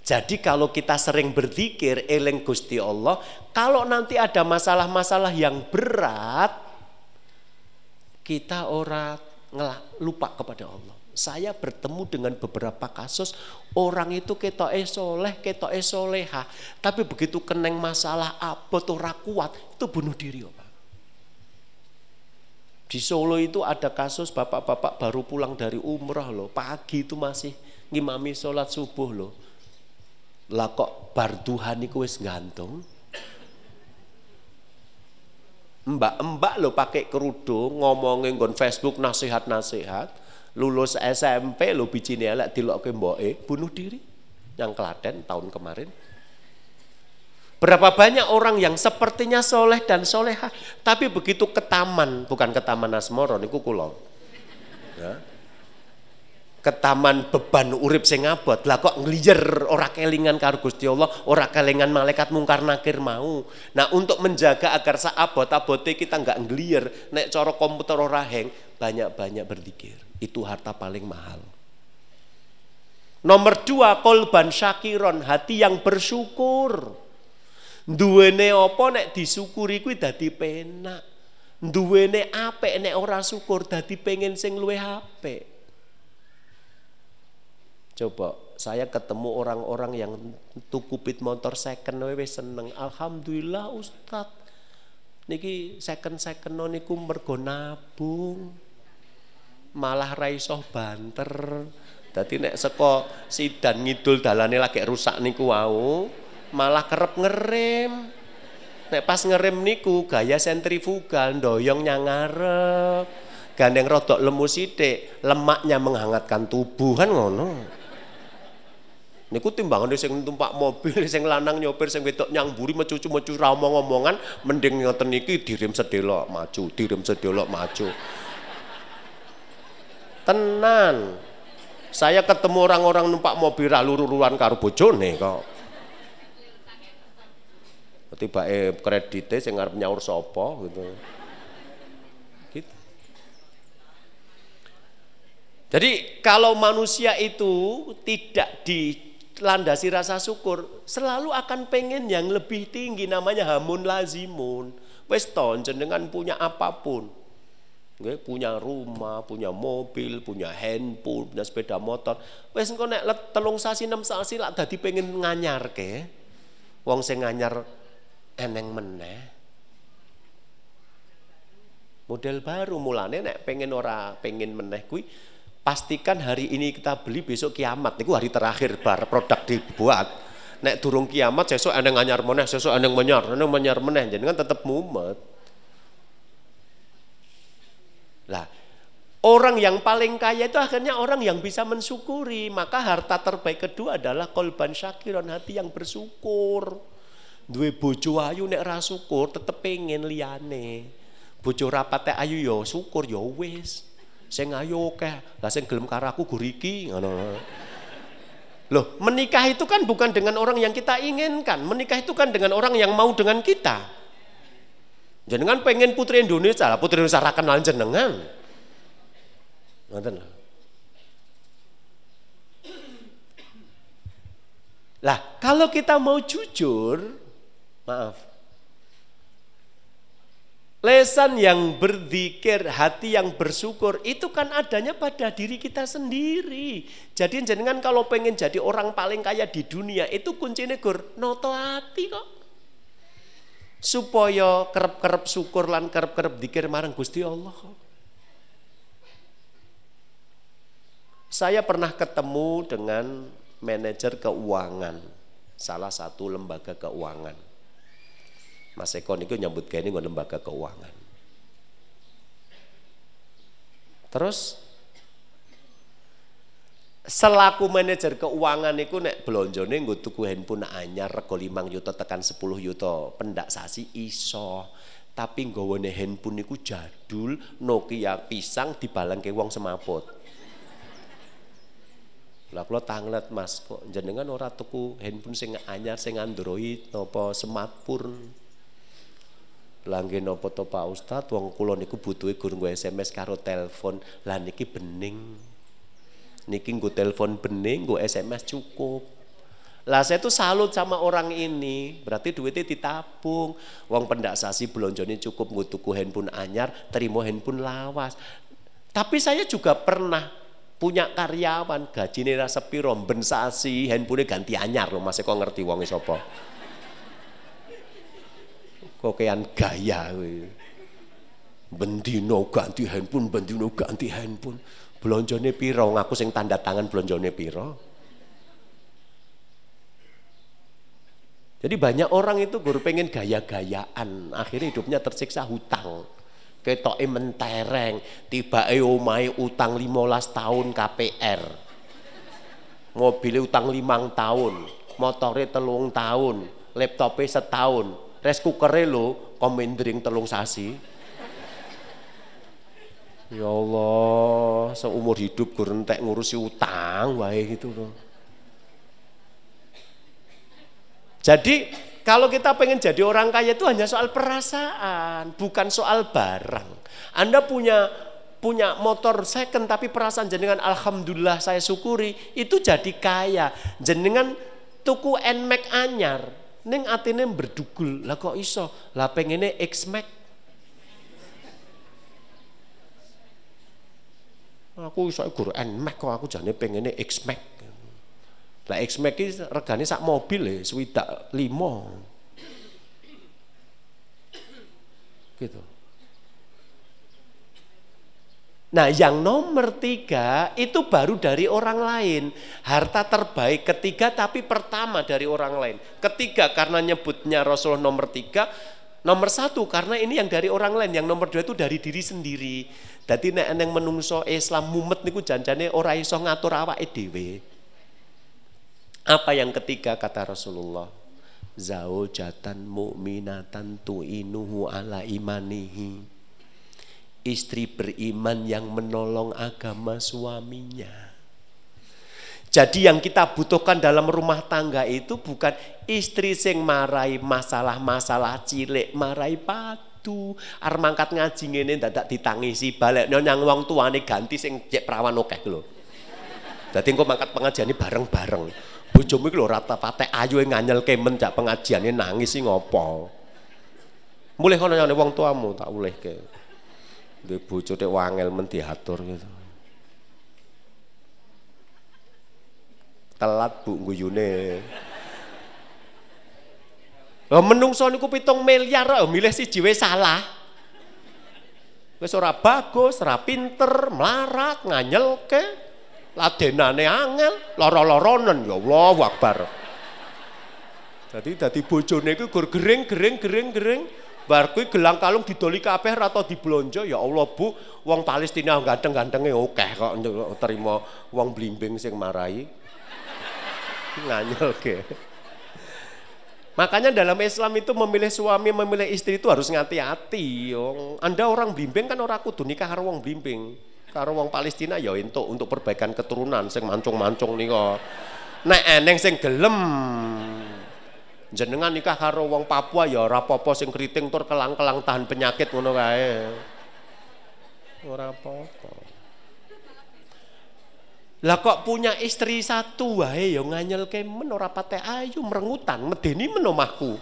Speaker 2: Jadi kalau kita sering berzikir eling Gusti Allah, kalau nanti ada masalah-masalah yang berat, kita orang lupa kepada Allah saya bertemu dengan beberapa kasus orang itu ketok soleh, ketok soleha, tapi begitu keneng masalah abot ora kuat itu bunuh diri, Pak. Di Solo itu ada kasus bapak-bapak baru pulang dari umrah loh, pagi itu masih ngimami sholat subuh loh. Lah kok barduhan itu wis gantung. Mbak-mbak lo pakai kerudung ngomongin gon Facebook nasihat-nasihat lulus SMP lo bijine elek dilokke mboke bunuh diri yang Klaten tahun kemarin Berapa banyak orang yang sepertinya soleh dan soleha, tapi begitu ke taman, bukan ke taman Asmoro, niku kulo. Ya. Ke taman beban urip sing abot, lah kok ngeliyer ora kelingan karo Gusti Allah, ora kelingan malaikat mungkar nakir mau. Nah, untuk menjaga agar saabot abote kita nggak ngeliyer, nek cara komputer ora heng, banyak-banyak berzikir. Itu harta paling mahal. Nomor dua, kolban syakiron, hati yang bersyukur. Duwene apa nek disyukuri kuwi dadi penak. Duwene apik nek ora syukur dadi pengen sing luwih apik. Coba saya ketemu orang-orang yang tuku pit motor second wis seneng. Alhamdulillah Ustaz. Niki second-second niku mergo nabung malah raisoh banter. Dadi nek saka sidan ngidul dalane lagi rusak niku wau, malah kerep ngerem. Nek pas ngerem niku gaya sentrifugal ndoyong nyang ngarep. Gandeng rodok lemu sithik, lemaknya menghangatkan tubuh kan ngono. Niku timbangan sing numpak mobil, sing lanang nyopir, sing wedok nyamburi mecucu-mecu ra omong-omongan, mending ngoten iki dirim sedelok maju, dirim sedelok maju. Tenan. Saya ketemu orang-orang numpak mobil luru-luruan karo bojone kok. Tiba eh kredite sing ngarep nyaur sapa gitu. gitu. Jadi kalau manusia itu tidak dilandasi rasa syukur, selalu akan pengen yang lebih tinggi namanya hamun lazimun. Wes ton jenengan punya apa pun, Nggih, punya rumah, punya mobil, punya handphone, punya sepeda motor. Wes engko nek telung sasi enam sasi lak dadi pengen nganyarke. Wong sing nganyar eneng meneh. Model baru mulane nek pengen ora pengen meneh kuwi pastikan hari ini kita beli besok kiamat niku hari terakhir bar produk dibuat. Nek durung kiamat sesuk eneng nganyar meneh, sesuk eneng menyar, eneng menyar meneh jenengan tetep mumet. Lah, Orang yang paling kaya itu akhirnya orang yang bisa mensyukuri. Maka harta terbaik kedua adalah kolban syakiron, hati yang bersyukur. Dua bojo ayu nek ra syukur tetep pengen liyane. Bojo rapate ayu yo ya syukur yo ya wis. Sing ayu akeh, lah sing gelem karo aku guriki ngono. Loh, menikah itu kan bukan dengan orang yang kita inginkan. Menikah itu kan dengan orang yang mau dengan kita. Jenengan pengen putri Indonesia, putri Indonesia ra kenal jenengan. Ngoten Lah, kalau kita mau jujur, maaf. Lesan yang berzikir, hati yang bersyukur, itu kan adanya pada diri kita sendiri. Jadi jenengan kalau pengen jadi orang paling kaya di dunia, itu kuncinya gur, noto hati kok. Supaya kerep-kerep syukur lan kerep-kerep dikir marang Gusti Allah. Saya pernah ketemu dengan manajer keuangan salah satu lembaga keuangan. Mas Eko niku nyambut ini lembaga keuangan. Terus selaku manajer keuangan niku nek blonjone nggo tuku handphone anyar rego 5 yuta tekan 10 yuta pendak sasi iso. Tapi nggawane handphone niku jadul Nokia pisang dibalangke wong semaput. Lah kula tanglet Mas, kok jenengan ora tuku handphone sing anyar sing Android napa smartphone. Langge napa to Pak Ustad wong kula niku butuhe gur SMS karo telepon. Lah niki bening. Niki nggo telepon bening, nggo SMS cukup. Lah saya tuh salut sama orang ini, berarti duitnya ditabung. Wong pendak sasi belonjone cukup nggo tuku handphone anyar, terima handphone lawas. Tapi saya juga pernah punya karyawan gaji nih rasa piro ben sasi handphone ganti anyar loh masih kok ngerti wong sapa kokean gaya bendino ganti handphone bendino ganti handphone belonjone piro? Ngaku sing tanda tangan belonjone piro? Jadi banyak orang itu guru pengen gaya-gayaan. Akhirnya hidupnya tersiksa hutang. Ketoke mentereng, tibake omahe utang 15 tahun KPR. Mobil utang limang tahun, motore telung tahun, laptopnya setahun, rice cookere lo komendring telung sasi. Ya Allah, seumur hidup gue rentek ngurusi utang wae gitu loh. Jadi kalau kita pengen jadi orang kaya itu hanya soal perasaan, bukan soal barang. Anda punya punya motor second tapi perasaan jenengan alhamdulillah saya syukuri itu jadi kaya. Jenengan tuku Nmax anyar, ning atine berdugul. Lah kok iso? Lah pengene X-Max. Aku iso gur Nmax kok aku jane pengene X-Max. Lah X-Max iki regane sak mobil e swidak limo. Gitu. Nah yang nomor tiga itu baru dari orang lain. Harta terbaik ketiga tapi pertama dari orang lain. Ketiga karena nyebutnya Rasulullah nomor tiga. Nomor satu karena ini yang dari orang lain. Yang nomor dua itu dari diri sendiri. Jadi nek yang menungso Islam mumet niku janjane ora iso ngatur awake dhewe. Apa yang ketiga kata Rasulullah? Zaujatan mu'minatan tu'inuhu ala imanihi. Istri beriman yang menolong agama suaminya. Jadi yang kita butuhkan dalam rumah tangga itu bukan istri sing marai masalah-masalah cilik, marai patu, ar mangkat ngaji ngene dadak ditangisi balik nyang wong tuane ganti sing cek perawan akeh lho. Dadi engko mangkat pengajian bareng-bareng. Bojomu iki lho rata pate ayu nganyel kemen jak pengajiane nangis sih ngopo. Mulih kono nyane wong tuamu tak ulihke. Duwe bojo tek wangel men diatur gitu. Telat Bu guyune. Lah menungso niku pitung miliar kok milih siji wis salah. Wis ora bagus, ora pinter, melarat, nganyelke ladenane angel, loro-loronen ya Allah Akbar. Jadi dadi bojone iku gur gering gering gering gering Bar kuwi gelang kalung didoli kabeh atau diblonjo ya Allah Bu, wong Palestina ganteng-gantenge oke kok terima wong blimbing sing marahi. Nganyelke. Makanya dalam Islam itu memilih suami, memilih istri itu harus ngati-hati. Anda orang blimbing kan orang kudu nikah karo wong blimbing. Karo wong Palestina ya untuk untuk perbaikan keturunan sing mancung-mancung nika. Nek eneng sing gelem jenengan nikah karo wong Papua ya ora apa-apa sing keriting tur kelang-kelang tahan penyakit ngono kae. Ora apa-apa. Lah kok punya istri satu wae ya nganyelke men ora pate ayu merengutan medeni men omahku.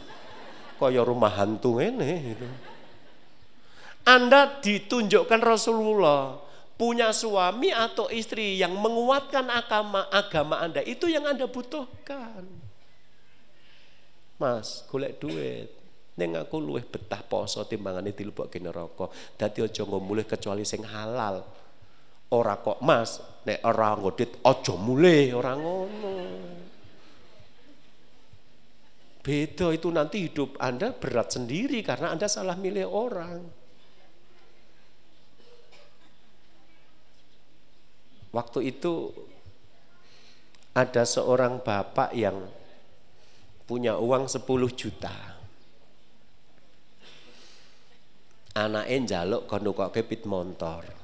Speaker 2: Kaya rumah hantu ngene gitu. Anda ditunjukkan Rasulullah punya suami atau istri yang menguatkan agama agama Anda itu yang Anda butuhkan. Mas, golek duit. Ning aku luwih betah poso timbangane dilebokke neraka. Dadi aja nggo mulih kecuali sing halal. Ora kok Mas, nek ora ngodit aja mulih, ora ngono. Beda itu nanti hidup Anda berat sendiri karena Anda salah milih orang. Waktu itu ada seorang bapak yang punya uang 10 juta. Anaknya njaluk kono kok pit motor.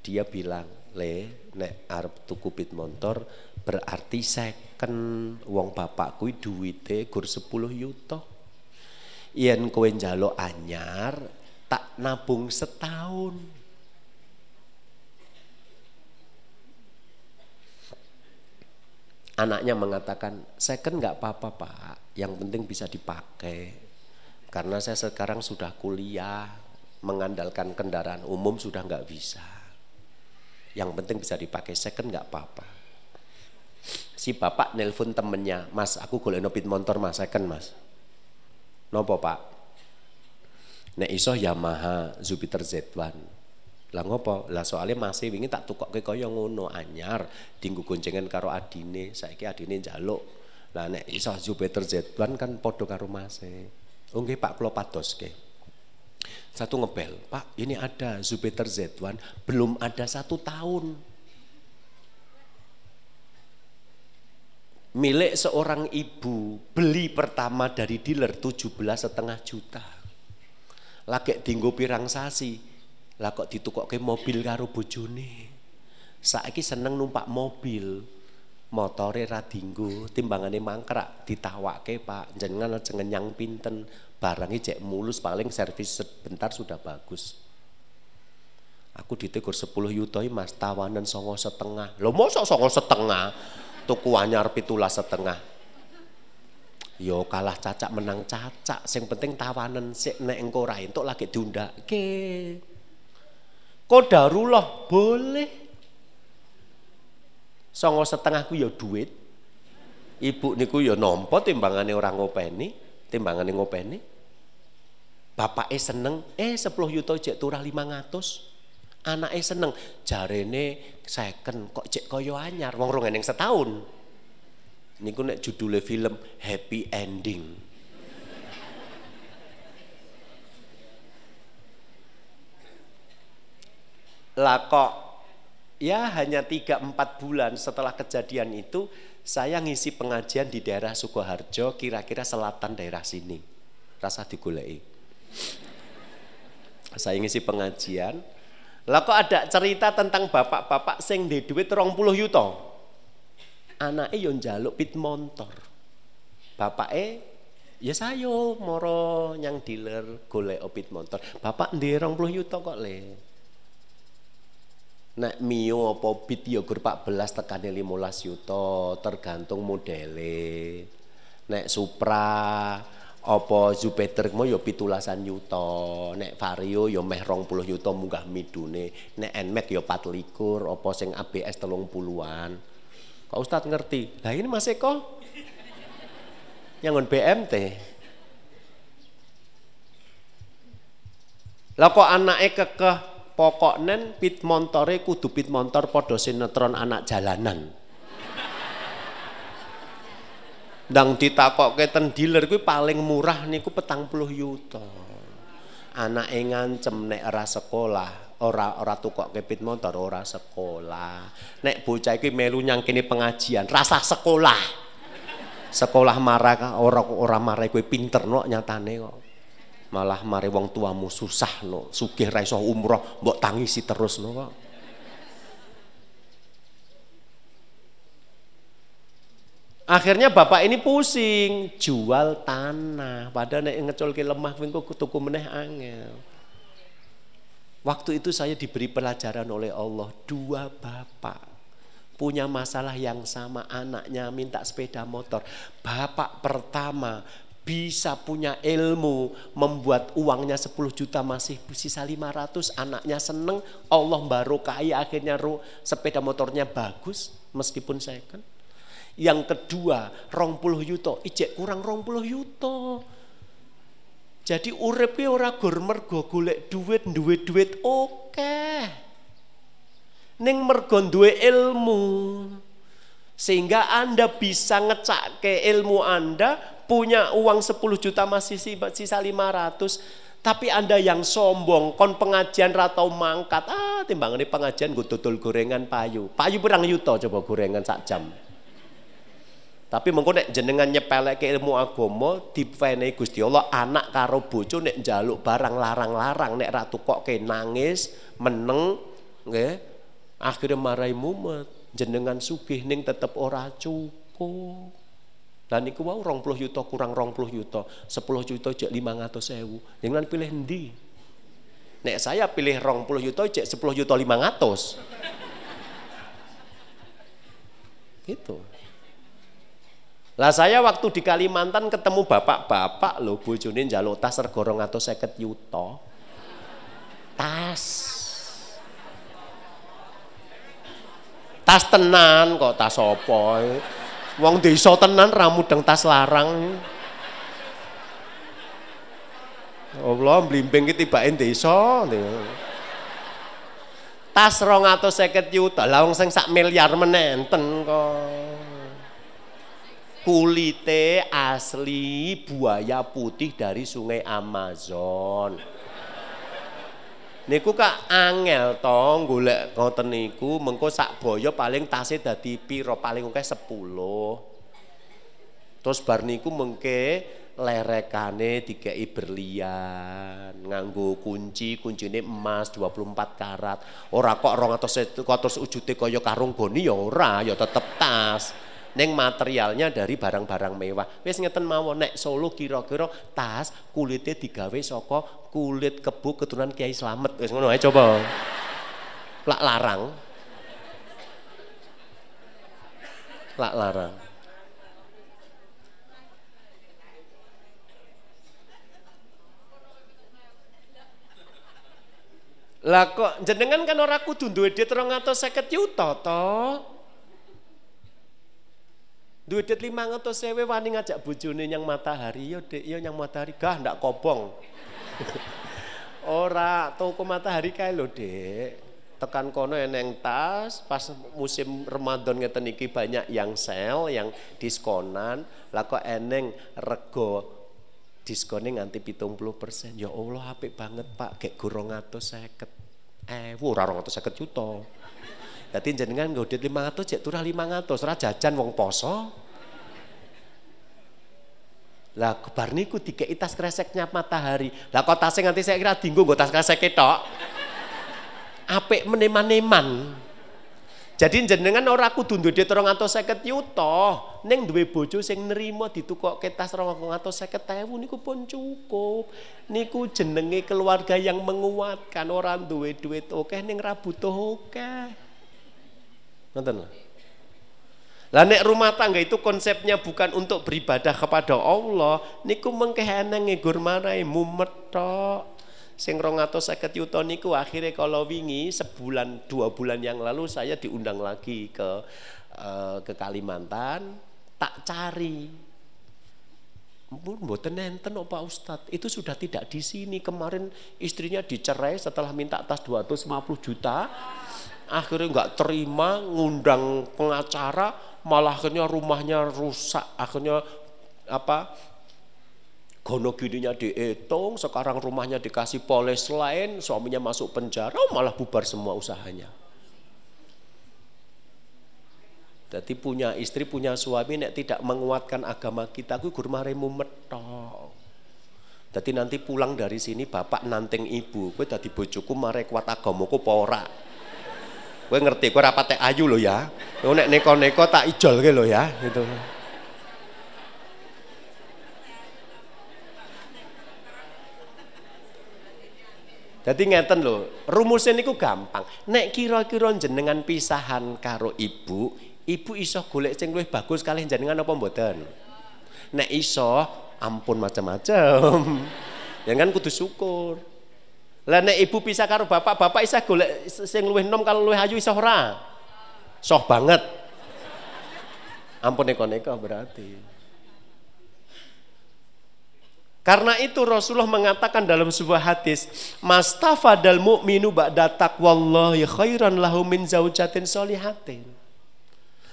Speaker 2: Dia bilang, "Le, nek arep tuku pit motor berarti second wong bapakku duwite gur 10 yuta. Yen kowe njaluk anyar, tak nabung setahun." Anaknya mengatakan, second nggak apa-apa pak, yang penting bisa dipakai. Karena saya sekarang sudah kuliah, mengandalkan kendaraan umum sudah nggak bisa. Yang penting bisa dipakai second nggak apa-apa. Si bapak nelpon temennya, mas aku golek nopit motor mas second mas. Nopo pak? Nek iso Yamaha Jupiter Z1 lah ngopo? Lah soalnya masih wingi tak tukokke kaya ngono anyar dinggo goncengan karo adine, saiki adine njaluk. Lah nek iso Jupiter Z1 kan padha karo masih. Oh nggih Pak kula padoske. Satu ngebel, Pak ini ada Jupiter Z1 belum ada satu tahun. Milik seorang ibu beli pertama dari dealer 17 setengah juta. Lagi dinggo pirang sasi, lah kok ditukokke mobil karo bojone. Saiki seneng numpak mobil. Motore ra dinggo, timbangane mangkrak ditawake Pak. Jenengan aja ngenyang pinten, barangnya cek mulus paling servis sebentar sudah bagus. Aku ditegur 10 yuta Mas, tawanan songo setengah. Lo mosok songo setengah? Tuku anyar setengah. Yo kalah cacak menang cacak, sing penting tawanan sik nek engko ra entuk lagi diundake. Kodarullah boleh. Songo setengah ku ya duit. Ibu niku ya nompo timbangane orang ngopeni, timbangane ngopeni. Bapake seneng, eh 10 yuta cek turah 500. Anake seneng, jarene second kok cek kaya anyar, wong rong eneng setahun. Niku nek judule film Happy Ending. Lah kok ya hanya 3-4 bulan setelah kejadian itu saya ngisi pengajian di daerah Sukoharjo kira-kira selatan daerah sini. Rasa digoleki. Saya ngisi pengajian. Lah kok ada cerita tentang bapak-bapak sing di duit 20 yuto. Anaknya yang njaluk pit motor. Bapaknya ya sayo moro yang dealer golek pit motor. Bapak ndek 20 yuto kok le. Nek Mio apa Bit ya gur 14 tekane 15 yuta tergantung modele. Nek Supra apa Jupiter mau ya pitulasan yuta. Nek Vario ya meh 20 yuta munggah midune. Nek Nmax ya 24 apa sing ABS 30-an. Kok Ustaz ngerti? Lah ini Mas Eko nyangon BMT. Lah kok anake kekeh pokoknya pit montore kudu pit montor podo sinetron anak jalanan Ndang ditakokke ten dealer kuwi paling murah niku petang puluh yuta. Anake ngancem nek ora sekolah, ora ora tukok kepit motor ora sekolah. Nek bocah iki melu nyangkini pengajian, rasa sekolah. Sekolah marah ora ora marah kowe pinter no nyatane kok. Malah mari wong tuamu susah no, sugih ra umroh, mbok tangisi terus no. Akhirnya bapak ini pusing, jual tanah. Padahal nek ngeculke lemah kuwi kok tuku meneh angel. Waktu itu saya diberi pelajaran oleh Allah, dua bapak punya masalah yang sama, anaknya minta sepeda motor. Bapak pertama bisa punya ilmu membuat uangnya 10 juta masih sisa 500 anaknya seneng Allah barokai akhirnya sepeda motornya bagus meskipun second yang kedua, rong puluh yuto, ijek kurang rong puluh yuto. Jadi urip ora gur mergo golek duit, duit-duit oke. Okay. Ning mergo duwe ilmu. Sehingga Anda bisa ngecake ilmu Anda, punya uang 10 juta masih sisa 500, tapi Anda yang sombong, kon pengajian ratau mangkat, ah timbang ini pengajian gue tutul gorengan payu. Payu berang yuto coba gorengan sak jam. Tapi mengko nek jenengan nyepeleke ilmu agama dipene Gusti Allah anak karo bojo nek njaluk barang larang-larang nek ratu kok ke nangis, meneng nggih. Akhire marai mumet, jenengan sugih ning tetep ora cukup. Dan niku wau 20 yuta kurang 20 yuta, 10 juta cek 500 ewu. Jangan pilih ndi? Nek saya pilih 20 yuta cek 10 juta 500. Gitu. Lah saya waktu di Kalimantan ketemu bapak-bapak loh bojone njaluk tas rego 250 yuta. Tas. Tas tenan kok tas apa? Wong desa tenan ra mudeng tas larang. Allah blimbing ki tibake desa. Tas 250 juta, lah wong sing sak miliar menenten kok kulite asli buaya putih dari sungai Amazon. Niku kak angel tong golek ngoten niku mengko sak boyo paling tase dadi piro? Paling akeh 10. Terus bar niku mengke lerekane dikei berlian nganggo kunci kuncine emas 24 karat. Ora kok 200 kotos ujute kaya karung goni ya ora ya tetep tas neng materialnya dari barang-barang mewah. Wis ngeten mawon nek Solo kira-kira tas kulitnya digawe saka kulit kebu keturunan Kiai Slamet. Wis ngono ae coba. Lak larang. Lak larang. Lah kok jenengan kan ora kudu duwe duit 250 juta to? Duit lima ngatus sewe wani ngajak bojone yang matahari yo dek yo yang matahari gah ndak kobong. Ora toko matahari kae lho dek. Tekan kono eneng tas pas musim Ramadan ngeten iki banyak yang sale, yang diskonan, lah kok eneng rego diskonnya nganti pitung puluh persen. Ya Allah apik banget Pak, kayak gurung atus seket. Eh, ora rong atus seket juta. Dadi jenengan nggo duit 500 cek turah 500 ora jajan wong poso. Lah bar niku dikeki tas kreseknya matahari. Lah kok tasnya nganti saya kira dinggo nggo tas kresek ketok. Apik meneman-neman. Jadi jenengan ora kudu duwe duit 250 yuta, ning duwe bojo sing nrimo ditukokke tas 250.000 niku pun cukup. Niku jenenge keluarga yang menguatkan orang duwe duit oke ning ra butuh oke. Nonton lah. Lah nek rumah tangga itu konsepnya bukan untuk beribadah kepada Allah, niku mengkehana ngegur marai mumet tok. Sing 250 yuta niku akhirnya kalau wingi sebulan dua bulan yang lalu saya diundang lagi ke uh, ke Kalimantan, tak cari Pun mboten nenten Pak Ustadz, itu sudah tidak di sini. Kemarin istrinya dicerai setelah minta tas 250 juta akhirnya nggak terima ngundang pengacara malah akhirnya rumahnya rusak akhirnya apa gono gininya dihitung, sekarang rumahnya dikasih poles lain, suaminya masuk penjara, oh malah bubar semua usahanya. Jadi punya istri, punya suami nek tidak menguatkan agama kita, gue gurmaremu metok. Jadi nanti pulang dari sini bapak nanting ibu, gue tadi bojoku mare kuat agamaku pora. Gue ngerti, gue rapat ayu lo ya. Gue nek neko-neko tak ijol ke lo ya, gitu. Jadi ngeten rumusnya niku gampang. Nek kira-kira jenengan pisahan karo ibu, ibu iso golek sing luwih bagus kali jenengan apa mboten? Nek iso, ampun macam-macam. ya kan kudu syukur. Lah nek ibu pisah karo bapak, bapak iso golek sing luwih nom kalau luwih ayu iso ora? Soh banget. Ampun neko-neko berarti. Karena itu Rasulullah mengatakan dalam sebuah hadis, "Mastafadal mu'minu ba'da taqwallahi khairan lahu min zaujatin solihatin."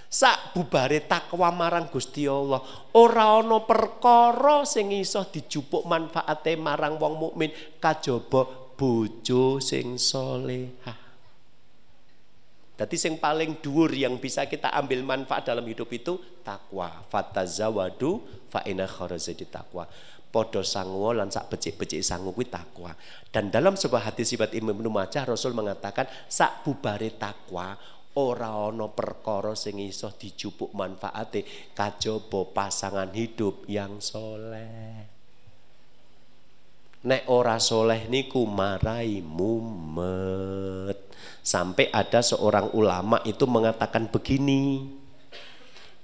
Speaker 2: sak bubare takwa marang Gusti Allah ora ana perkara sing iso dijupuk manfaate marang wong mukmin kajaba bojo sing solehah Jadi sing paling dhuwur yang bisa kita ambil manfaat dalam hidup itu takwa. Fatazawadu fa inna kharazati takwa. Podo sangu lan sak becik-becik sangu kuwi takwa. Dan dalam sebuah hadis sifat Imam Ibnu Rasul mengatakan sak bubare takwa ora ana perkara sing iso dijupuk manfaate kajaba pasangan hidup yang soleh. Nek ora soleh niku marai mumet. Sampai ada seorang ulama itu mengatakan begini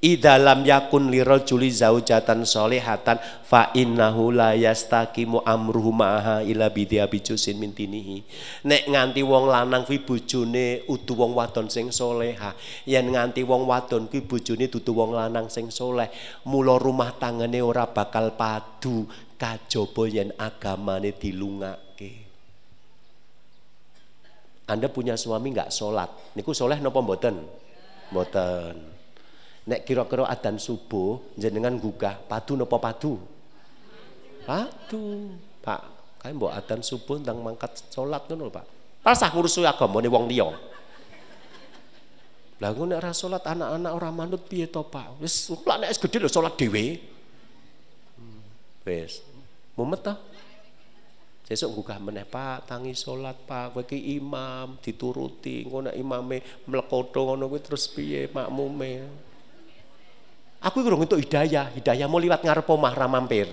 Speaker 2: idalam yakun lirajuli zaujatan solehatan fa innahu la yastaqimu amruhu ma'aha ila bidhiabi jusin min dinihi. Nek nganti wong lanang kuwi bojone utu wong wadon sing soleha yen nganti wong wadon kuwi bojone dudu wong lanang sing soleh mula rumah tangane ora bakal padu kajaba yen agamane dilungake Anda punya suami nggak sholat, niku soleh nopo mboten? Mboten. Nek kira-kira adzan subuh jenengan gugah padu napa padu? Padu. Pak, kae mbok adzan subuh ndang mangkat salat ngono, Pak. Pasah ngurusi agamane wong liya. Lah ngono nek ora salat anak-anak ora manut piye to, Pak? Wis nek gedhe lho salat dhewe. Hmm, wis. Mumet ta? Sesuk gugah meneh Pak, tangi salat Pak, kowe ki imam dituruti, engko nek imame mlekoto ngono kuwi terus piye makmume? Aku kurang untuk hidayah, hidayah mau liwat ngarep omah ra mampir.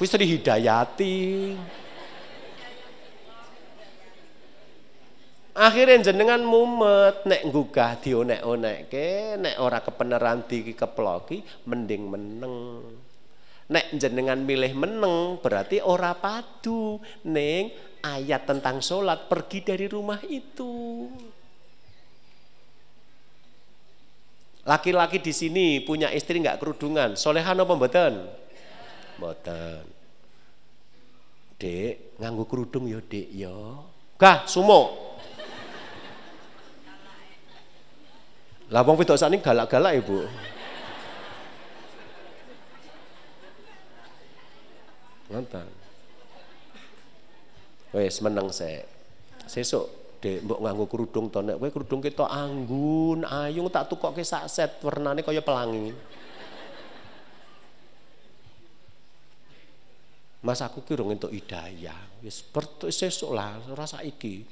Speaker 2: Wis dihidayati. Akhirnya jenengan mumet nek gugah dionek-onekke, nek ora kepeneran dikeploki mending meneng. Nek jenengan milih meneng berarti ora padu ning ayat tentang sholat pergi dari rumah itu. Laki-laki di sini punya istri nggak kerudungan, solehan apa mboten? Mboten. Dek, nganggu kerudung ya, Dek ya. Gah, sumo. Lah wong wedok galak-galak Ibu. Ngoten. Wes meneng sik. Sesuk Dek mbok nganggo kerudung to nek kowe kerudung kita anggun, ayung tak tukokke sak set warnane kaya pelangi. Mas aku ki urung entuk hidayah. Wis sesuk lah ora saiki.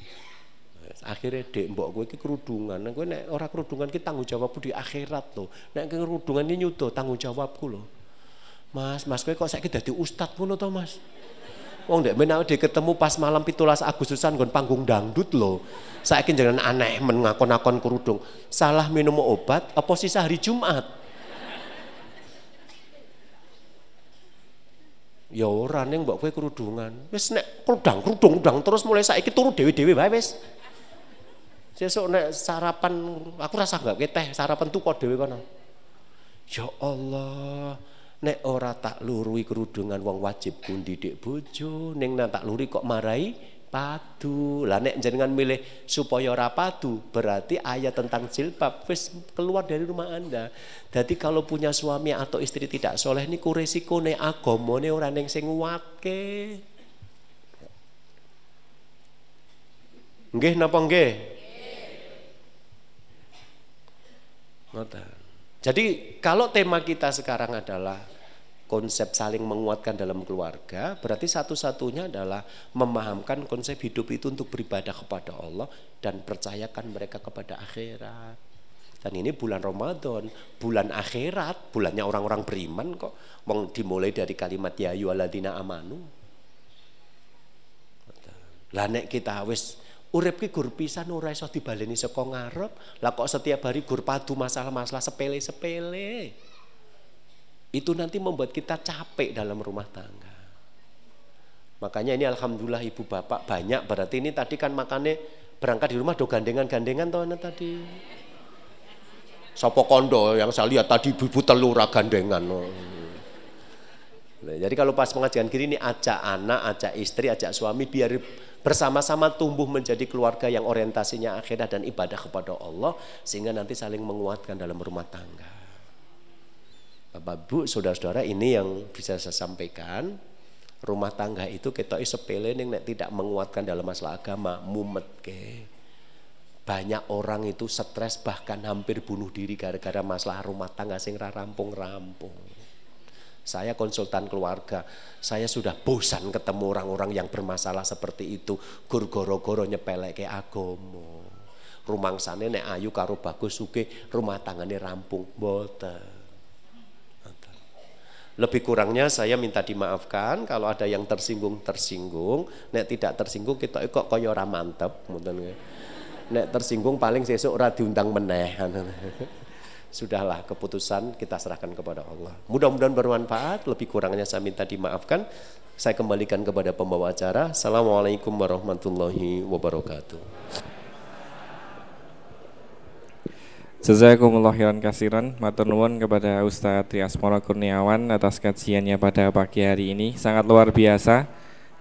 Speaker 2: Akhirnya dek mbok kowe iki kerudungan. Kowe nek ora kerudungan ki tanggung jawabku di akhirat lho. Nek kerudungan ini nyudo tanggung jawabku lho. Mas, Mas kowe kok saiki dadi ustad ngono to, Mas? Wong dek menawa dia ketemu pas malam pitulas Agustusan gon panggung dangdut loh. Saya jangan aneh mengakon-akon kerudung. Salah minum obat apa sisa hari Jumat? Ya ora ning mbok kowe kerudungan. Wis nek kerudang kerudung udang terus mulai saiki turu dewi-dewi wae wis. Sesuk nek sarapan aku rasa gak teh sarapan tuh kok dhewe kono. Ya Allah. Nek ora tak lurui kerudungan wong wajib pun didik bojo, ning nang tak luri kok marai padu. Lah nek jenengan milih supaya ora padu, berarti ayat tentang jilbab wis keluar dari rumah Anda. Jadi kalau punya suami atau istri tidak soleh niku resikone agamane ora ning sing nguatke. Nggih napa nggih? Ngoten. Jadi kalau tema kita sekarang adalah konsep saling menguatkan dalam keluarga, berarti satu-satunya adalah memahamkan konsep hidup itu untuk beribadah kepada Allah dan percayakan mereka kepada akhirat. Dan ini bulan Ramadan, bulan akhirat, bulannya orang-orang beriman kok. Mau dimulai dari kalimat ya ayyuhalladzina amanu. Lah nek kita wis urip ki gur pisan ora iso dibaleni saka ngarep, lah kok setiap hari gur padu masalah-masalah sepele-sepele itu nanti membuat kita capek dalam rumah tangga. Makanya ini alhamdulillah ibu bapak banyak berarti ini tadi kan makannya berangkat di rumah do gandengan-gandengan toh tadi. Sopo kondo yang saya lihat tadi ibu telur gandengan. Nah, jadi kalau pas pengajian gini ini ajak anak, ajak istri, ajak suami biar bersama-sama tumbuh menjadi keluarga yang orientasinya akhirat dan ibadah kepada Allah sehingga nanti saling menguatkan dalam rumah tangga. Bapak Bu, saudara-saudara ini yang bisa saya sampaikan. Rumah tangga itu kita sepele nih nek tidak menguatkan dalam masalah agama, mumet ke. Banyak orang itu stres bahkan hampir bunuh diri gara-gara masalah rumah tangga sing rampung-rampung. Saya konsultan keluarga, saya sudah bosan ketemu orang-orang yang bermasalah seperti itu. Gur goro-goro nyepelek ke agomo. Rumang sana nek ayu karo bagus suke rumah tanggane rampung. Boten. Lebih kurangnya saya minta dimaafkan kalau ada yang tersinggung tersinggung, nek tidak tersinggung kita kok kaya ora mantep Nek tersinggung paling sesuk ora diundang meneh. Sudahlah keputusan kita serahkan kepada Allah. Mudah-mudahan bermanfaat, lebih kurangnya saya minta dimaafkan. Saya kembalikan kepada pembawa acara. Assalamualaikum warahmatullahi wabarakatuh.
Speaker 1: Jazakumullah khairan kasiran Matur nuwun kepada Ustadz Triasmoro Kurniawan atas kajiannya pada pagi hari ini sangat luar biasa.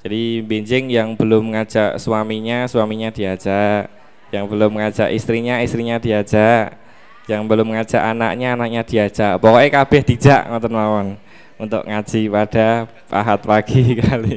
Speaker 1: Jadi benjing yang belum ngajak suaminya, suaminya diajak. Yang belum ngajak istrinya, istrinya diajak. Yang belum ngajak anaknya, anaknya diajak. Pokoknya kabeh dijak ngoten mawon untuk ngaji pada Ahad pagi kali